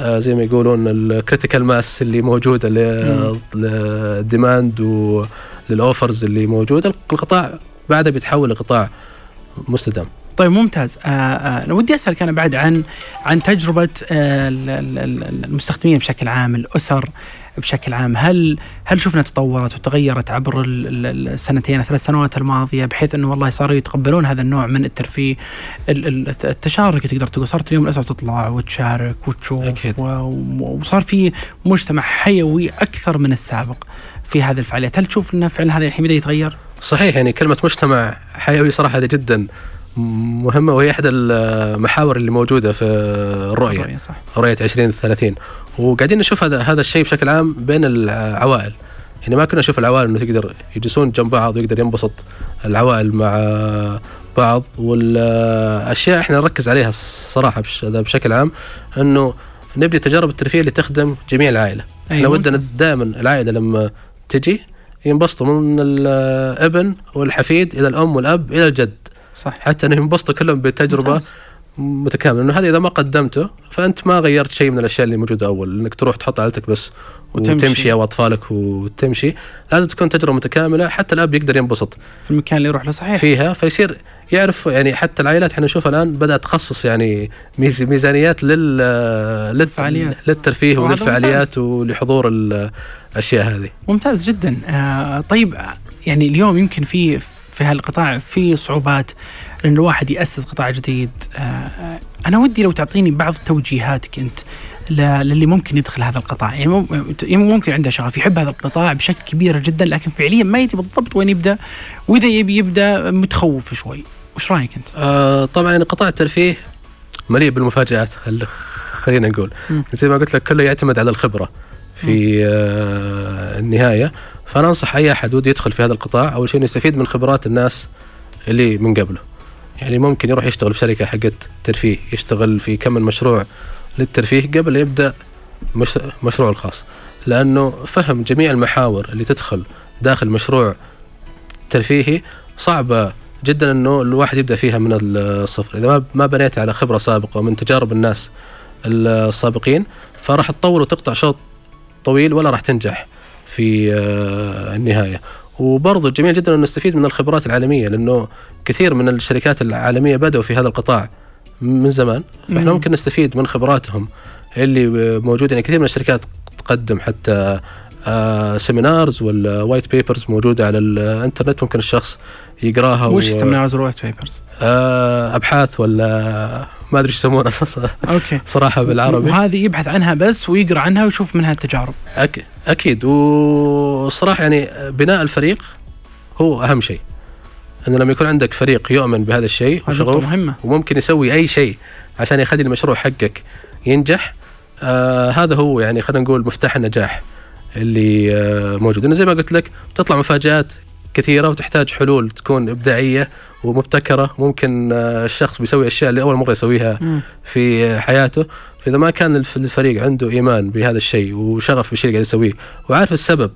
آه زي ما يقولون ال critical mass اللي موجودة. لل demand ولل offers اللي موجودة. القطاع بعدها بيتحول لقطاع مستدام. طيب ممتاز. آه آه أنا ودي أسألك أنا بعد عن عن تجربة آه ال- ال- ال- المستخدمين بشكل عام الأسر بشكل عام. هل هل شفنا تطورت وتغيرت عبر ال- ال- السنتين الثلاث سنوات الماضية بحيث أنه والله صاروا يتقبلون هذا النوع من الترفيه ال- ال- التشارك تقدر تقول؟ صارت اليوم الأسر تطلع وتشارك وتشوف أكيد. وصار في مجتمع حيوي أكثر من السابق. في هذه الفعاليات؟ هل تشوف انه فعلا هذا الحين بدا يتغير؟ صحيح يعني كلمة مجتمع حيوي صراحة هذه جدا مهمة وهي إحدى المحاور اللي موجودة في الرؤية رؤية صح. رؤية 2030 وقاعدين نشوف هذا هذا الشيء بشكل عام بين العوائل. يعني ما كنا نشوف العوائل إنه تقدر يجلسون جنب بعض ويقدر ينبسط العوائل مع بعض. والأشياء إحنا نركز عليها الصراحه بشكل عام إنه نبني تجارب الترفيه اللي تخدم جميع العائلة. أيوة. إحنا ودنا دائما العائلة لما تجي ينبسطوا من الابن والحفيد إلى الأم والأب إلى الجد. صح حتى إنهم ينبسطوا كلهم بتجربة ممتاز. متكاملة. انه هذا إذا ما قدمته فأنت ما غيرت شيء من الأشياء اللي موجودة أول إنك تروح تحط عائلتك بس وتمشي, وتمشي أو أطفالك وتمشي. لازم تكون تجربة متكاملة حتى الآب يقدر ينبسط في المكان اللي يروح له صحيح. فيها فيصير يعرف يعني حتى العائلات. إحنا نشوفها الآن بدأت تخصص يعني ميزانيات لل للفعاليات للترفيه وللفعاليات ولحضور الأشياء هذه. ممتاز جدا. آه طيب يعني اليوم يمكن في في هالقطاع في صعوبات إن الواحد يأسس قطاع جديد. آه أنا ودي لو تعطيني بعض توجيهاتك أنت. للي ممكن يدخل هذا القطاع. يعني ممكن عنده شغف يحب هذا القطاع بشكل كبير جدا لكن فعليا ما يدري بالضبط وين يبدأ. وإذا يبي يبدأ متخوف شوي. وش رأيك أنت؟ آه طبعا يعني قطاع الترفيه مليء بالمفاجآت. خلينا نقول. زي ما قلت لك كله يعتمد على الخبرة في آه النهاية. فأنا أنصح أي أحد ودي يدخل في هذا القطاع. أول شيء يستفيد من خبرات الناس اللي من قبله. يعني ممكن يروح يشتغل في شركة حقت ترفيه يشتغل في كم مشروع للترفيه قبل يبدأ مشروعه الخاص. لأنه فهم جميع المحاور اللي تدخل داخل مشروع ترفيهي صعبة جدا إنه الواحد يبدأ فيها من الصفر. إذا ما بنيت على خبرة سابقة ومن تجارب الناس السابقين فراح تطول وتقطع شوط طويل ولا راح تنجح في آه، النهاية. وبرضه جميل جدا أن نستفيد من الخبرات العالمية لأنه كثير من الشركات العالمية بدأوا في هذا القطاع. من زمان. فإحنا ممكن نستفيد من خبراتهم اللي موجودة. يعني كثير من الشركات تقدم حتى seminars وال white papers موجودة على الإنترنت. ممكن الشخص يقراها وش seminars وال white papers؟ أبحاث ولا ما أدري إيش يسمونها okay. صراحة بالعربي. وهذه يبحث عنها بس ويقرأ عنها ويشوف منها التجارب. أك... أكيد. والصراحه يعني بناء الفريق هو أهم شيء. أنه لما يكون عندك فريق يؤمن بهذا الشيء وشغوف مهمة. وممكن يسوي أي شيء عشان يخلي المشروع حقك ينجح آه هذا هو يعني خلينا نقول مفتاح النجاح اللي آه موجود. انه زي ما قلت لك تطلع مفاجآت كثيرة وتحتاج حلول تكون إبداعية ومبتكرة. ممكن آه، الشخص بيسوي أشياء اللي أول مرة يسويها في حياته. فإذا ما كان الفريق عنده إيمان بهذا الشيء وشغف بالشيء اللي قاعد يسويه وعارف السبب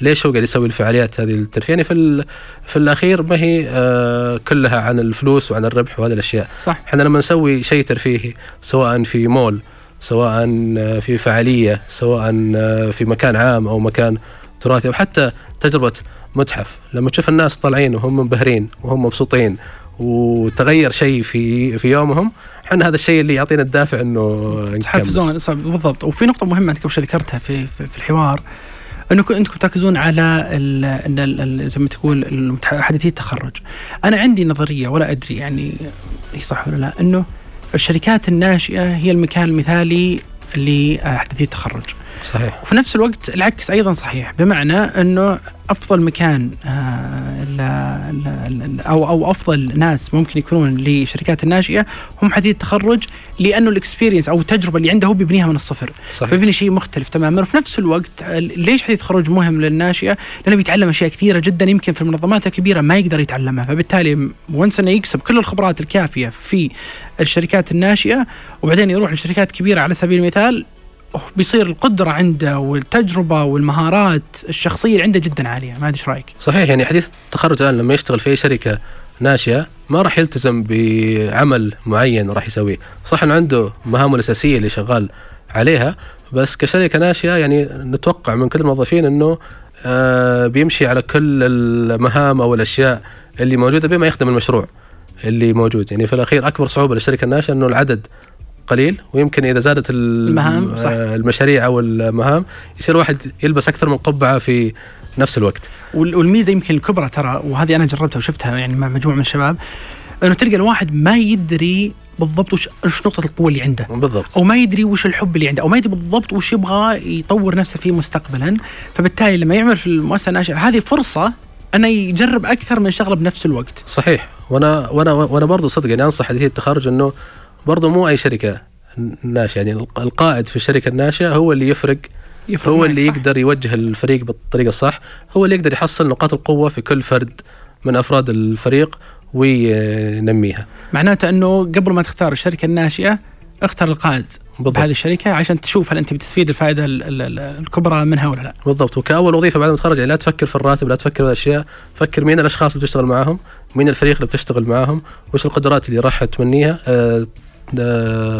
ليش هو قاعد يسوي الفعاليات هذه الترفيه يعني في في الأخير ما هي آه كلها عن الفلوس وعن الربح وهذه الأشياء. صح. إحنا لما نسوي شيء ترفيهي سواء في مول سواء آه، في فعالية سواء آه، في مكان عام أو مكان تراثي أو حتى تجربة متحف. لما تشوف الناس طالعين وهم منبهرين وهم مبسوطين وتغير شيء في في يومهم إحنا هذا الشيء اللي يعطينا الدافع إنه تحفزون. بالضبط. وفي نقطة مهمة أنت قبل ذكرتها في, في, في الحوار. انكم انكم تركزون على زي ما تقول حديثي التخرج. أنا عندي نظرية ولا أدري يعني هي صح ولا لا إنه الشركات الناشئة هي المكان المثالي لحديثي التخرج. صحيح. وفي نفس الوقت العكس أيضا صحيح بمعنى إنه أفضل مكان آه، أو أو أفضل ناس ممكن يكونون لشركات الناشئة هم حديث التخرج لأنه الاكسبيرينس أو التجربة اللي عنده هو بيبنيها من الصفر. صحيح. بيبني شيء مختلف تماما. وفي نفس الوقت ليش حديث التخرج مهم للناشئة؟ لأنه بيتعلم أشياء كثيرة جدا يمكن في المنظمات الكبيره ما يقدر يتعلمها. فبالتالي وانس انه يكسب كل الخبرات الكافية في الشركات الناشئة وبعدين يروح لشركات كبيرة على سبيل المثال بيصير القدرة عنده والتجربة والمهارات الشخصية اللي عنده جدا عالية. ما ادري إيش رأيك؟ صحيح يعني حديث التخرج الآن لما يشتغل في أي شركة ناشئة ما راح يلتزم بعمل معين راح يسويه. صح إنه عنده مهامه الأساسية اللي شغال عليها بس كشركة ناشئة يعني نتوقع من كل الموظفين إنه آه بيمشي على كل المهام أو الأشياء اللي موجودة بما يخدم المشروع اللي موجود. يعني في الأخير أكبر صعوبة للشركة الناشئة إنه العدد قليل ويمكن إذا زادت المهام صح. آه، المشاريع أو المهام يصير واحد يلبس أكثر من قبعة في نفس الوقت. والميزة يمكن الكبرى ترى وهذه أنا جربتها وشفتها يعني مع مجموعة من الشباب إنه تلقى الواحد ما يدري بالضبط وش نقطة القوة اللي عنده. بالضبط. أو ما يدري وش الحب اللي عنده أو ما يدري بالضبط وش يبغى يطور نفسه فيه مستقبلا. فبالتالي لما يعمل في المؤسسة الناشئة هذه فرصة انه يجرب أكثر من شغلة بنفس الوقت. صحيح. وأنا وأنا وأنا برضه صدق يعني أنصح حديث التخرج إنه برضو مو أي شركة الناشئه يعني القائد في الشركة الناشئة هو اللي يفرق يفرق هو اللي صح؟ يقدر يوجه الفريق بالطريقة الصح هو اللي يقدر يحصل نقاط القوة في كل فرد من أفراد الفريق وينميها. معناته إنه قبل ما تختار الشركة الناشئة اختر القائد بالضبط. بهذه الشركة عشان تشوف هل أنت بتستفيد الفائدة ال- ال- ال- الكبرى منها ولا لا. بالضبط. وكأول وظيفة بعد ما تخرج يعني لا تفكر في الراتب لا تفكر في الأشياء فكر مين الأشخاص اللي بتشتغل معاهم مين الفريق اللي بتشتغل معاهم وش القدرات اللي راح تمنيها آه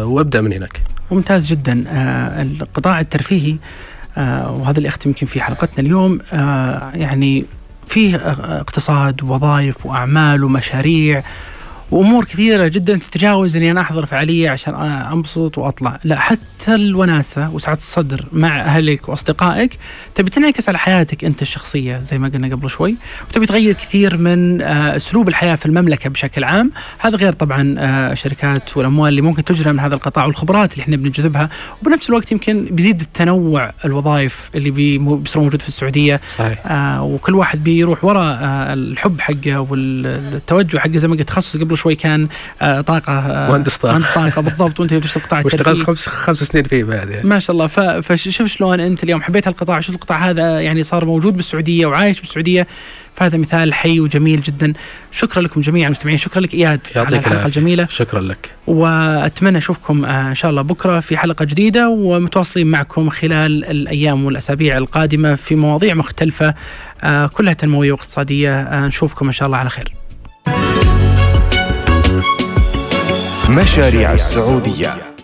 وابدأ من هناك. ممتاز جدا. آه القطاع الترفيهي آه وهذا اللي اختم يمكن في حلقتنا اليوم آه يعني فيه اقتصاد ووظائف وأعمال ومشاريع وأمور كثيرة جدا تتجاوز إني أنا أحضر فعالية عشان آه، أنبسط وأطلع، لا حتى الوناسة وسعة الصدر مع أهلك وأصدقائك تبي تنعكس على حياتك أنت الشخصية زي ما قلنا قبل شوي، وتبي تغير كثير من آه، أسلوب الحياة في المملكة بشكل عام، هذا غير طبعا آه، الشركات والأموال اللي ممكن تجرى من هذا القطاع والخبرات اللي إحنا بنجذبها، وبنفس الوقت يمكن بيزيد التنوع الوظائف اللي بي- بيصير موجود في السعودية. صحيح. آه وكل واحد بيروح وراء آه الحب حقه والتوجه حقه زي ما قلت تخصص قبل شوي كان آه طاقة آه مهندس طاقة. مهندس طاقة. بالضبط وأنت بتشتغل قطاع واشتغلت خمس خمس سنين فيه بعد يعني. ما شاء الله. فشوف شلون أنت اليوم حبيت هالقطاع شوف القطاع هذا يعني صار موجود بالسعودية وعايش بالسعودية. فهذا مثال حي وجميل جدا. شكرا لكم جميعا المستمعين. شكرا لك إياد على الحلقة العافية. الجميلة. شكرا لك. وأتمنى أشوفكم آه، إن شاء الله بكرة في حلقة جديدة ومتواصلين معكم خلال الأيام والأسابيع القادمة في مواضيع مختلفة كلها تنموية واقتصادية. نشوفكم إن شاء الله على خير. مشاريع السعودية.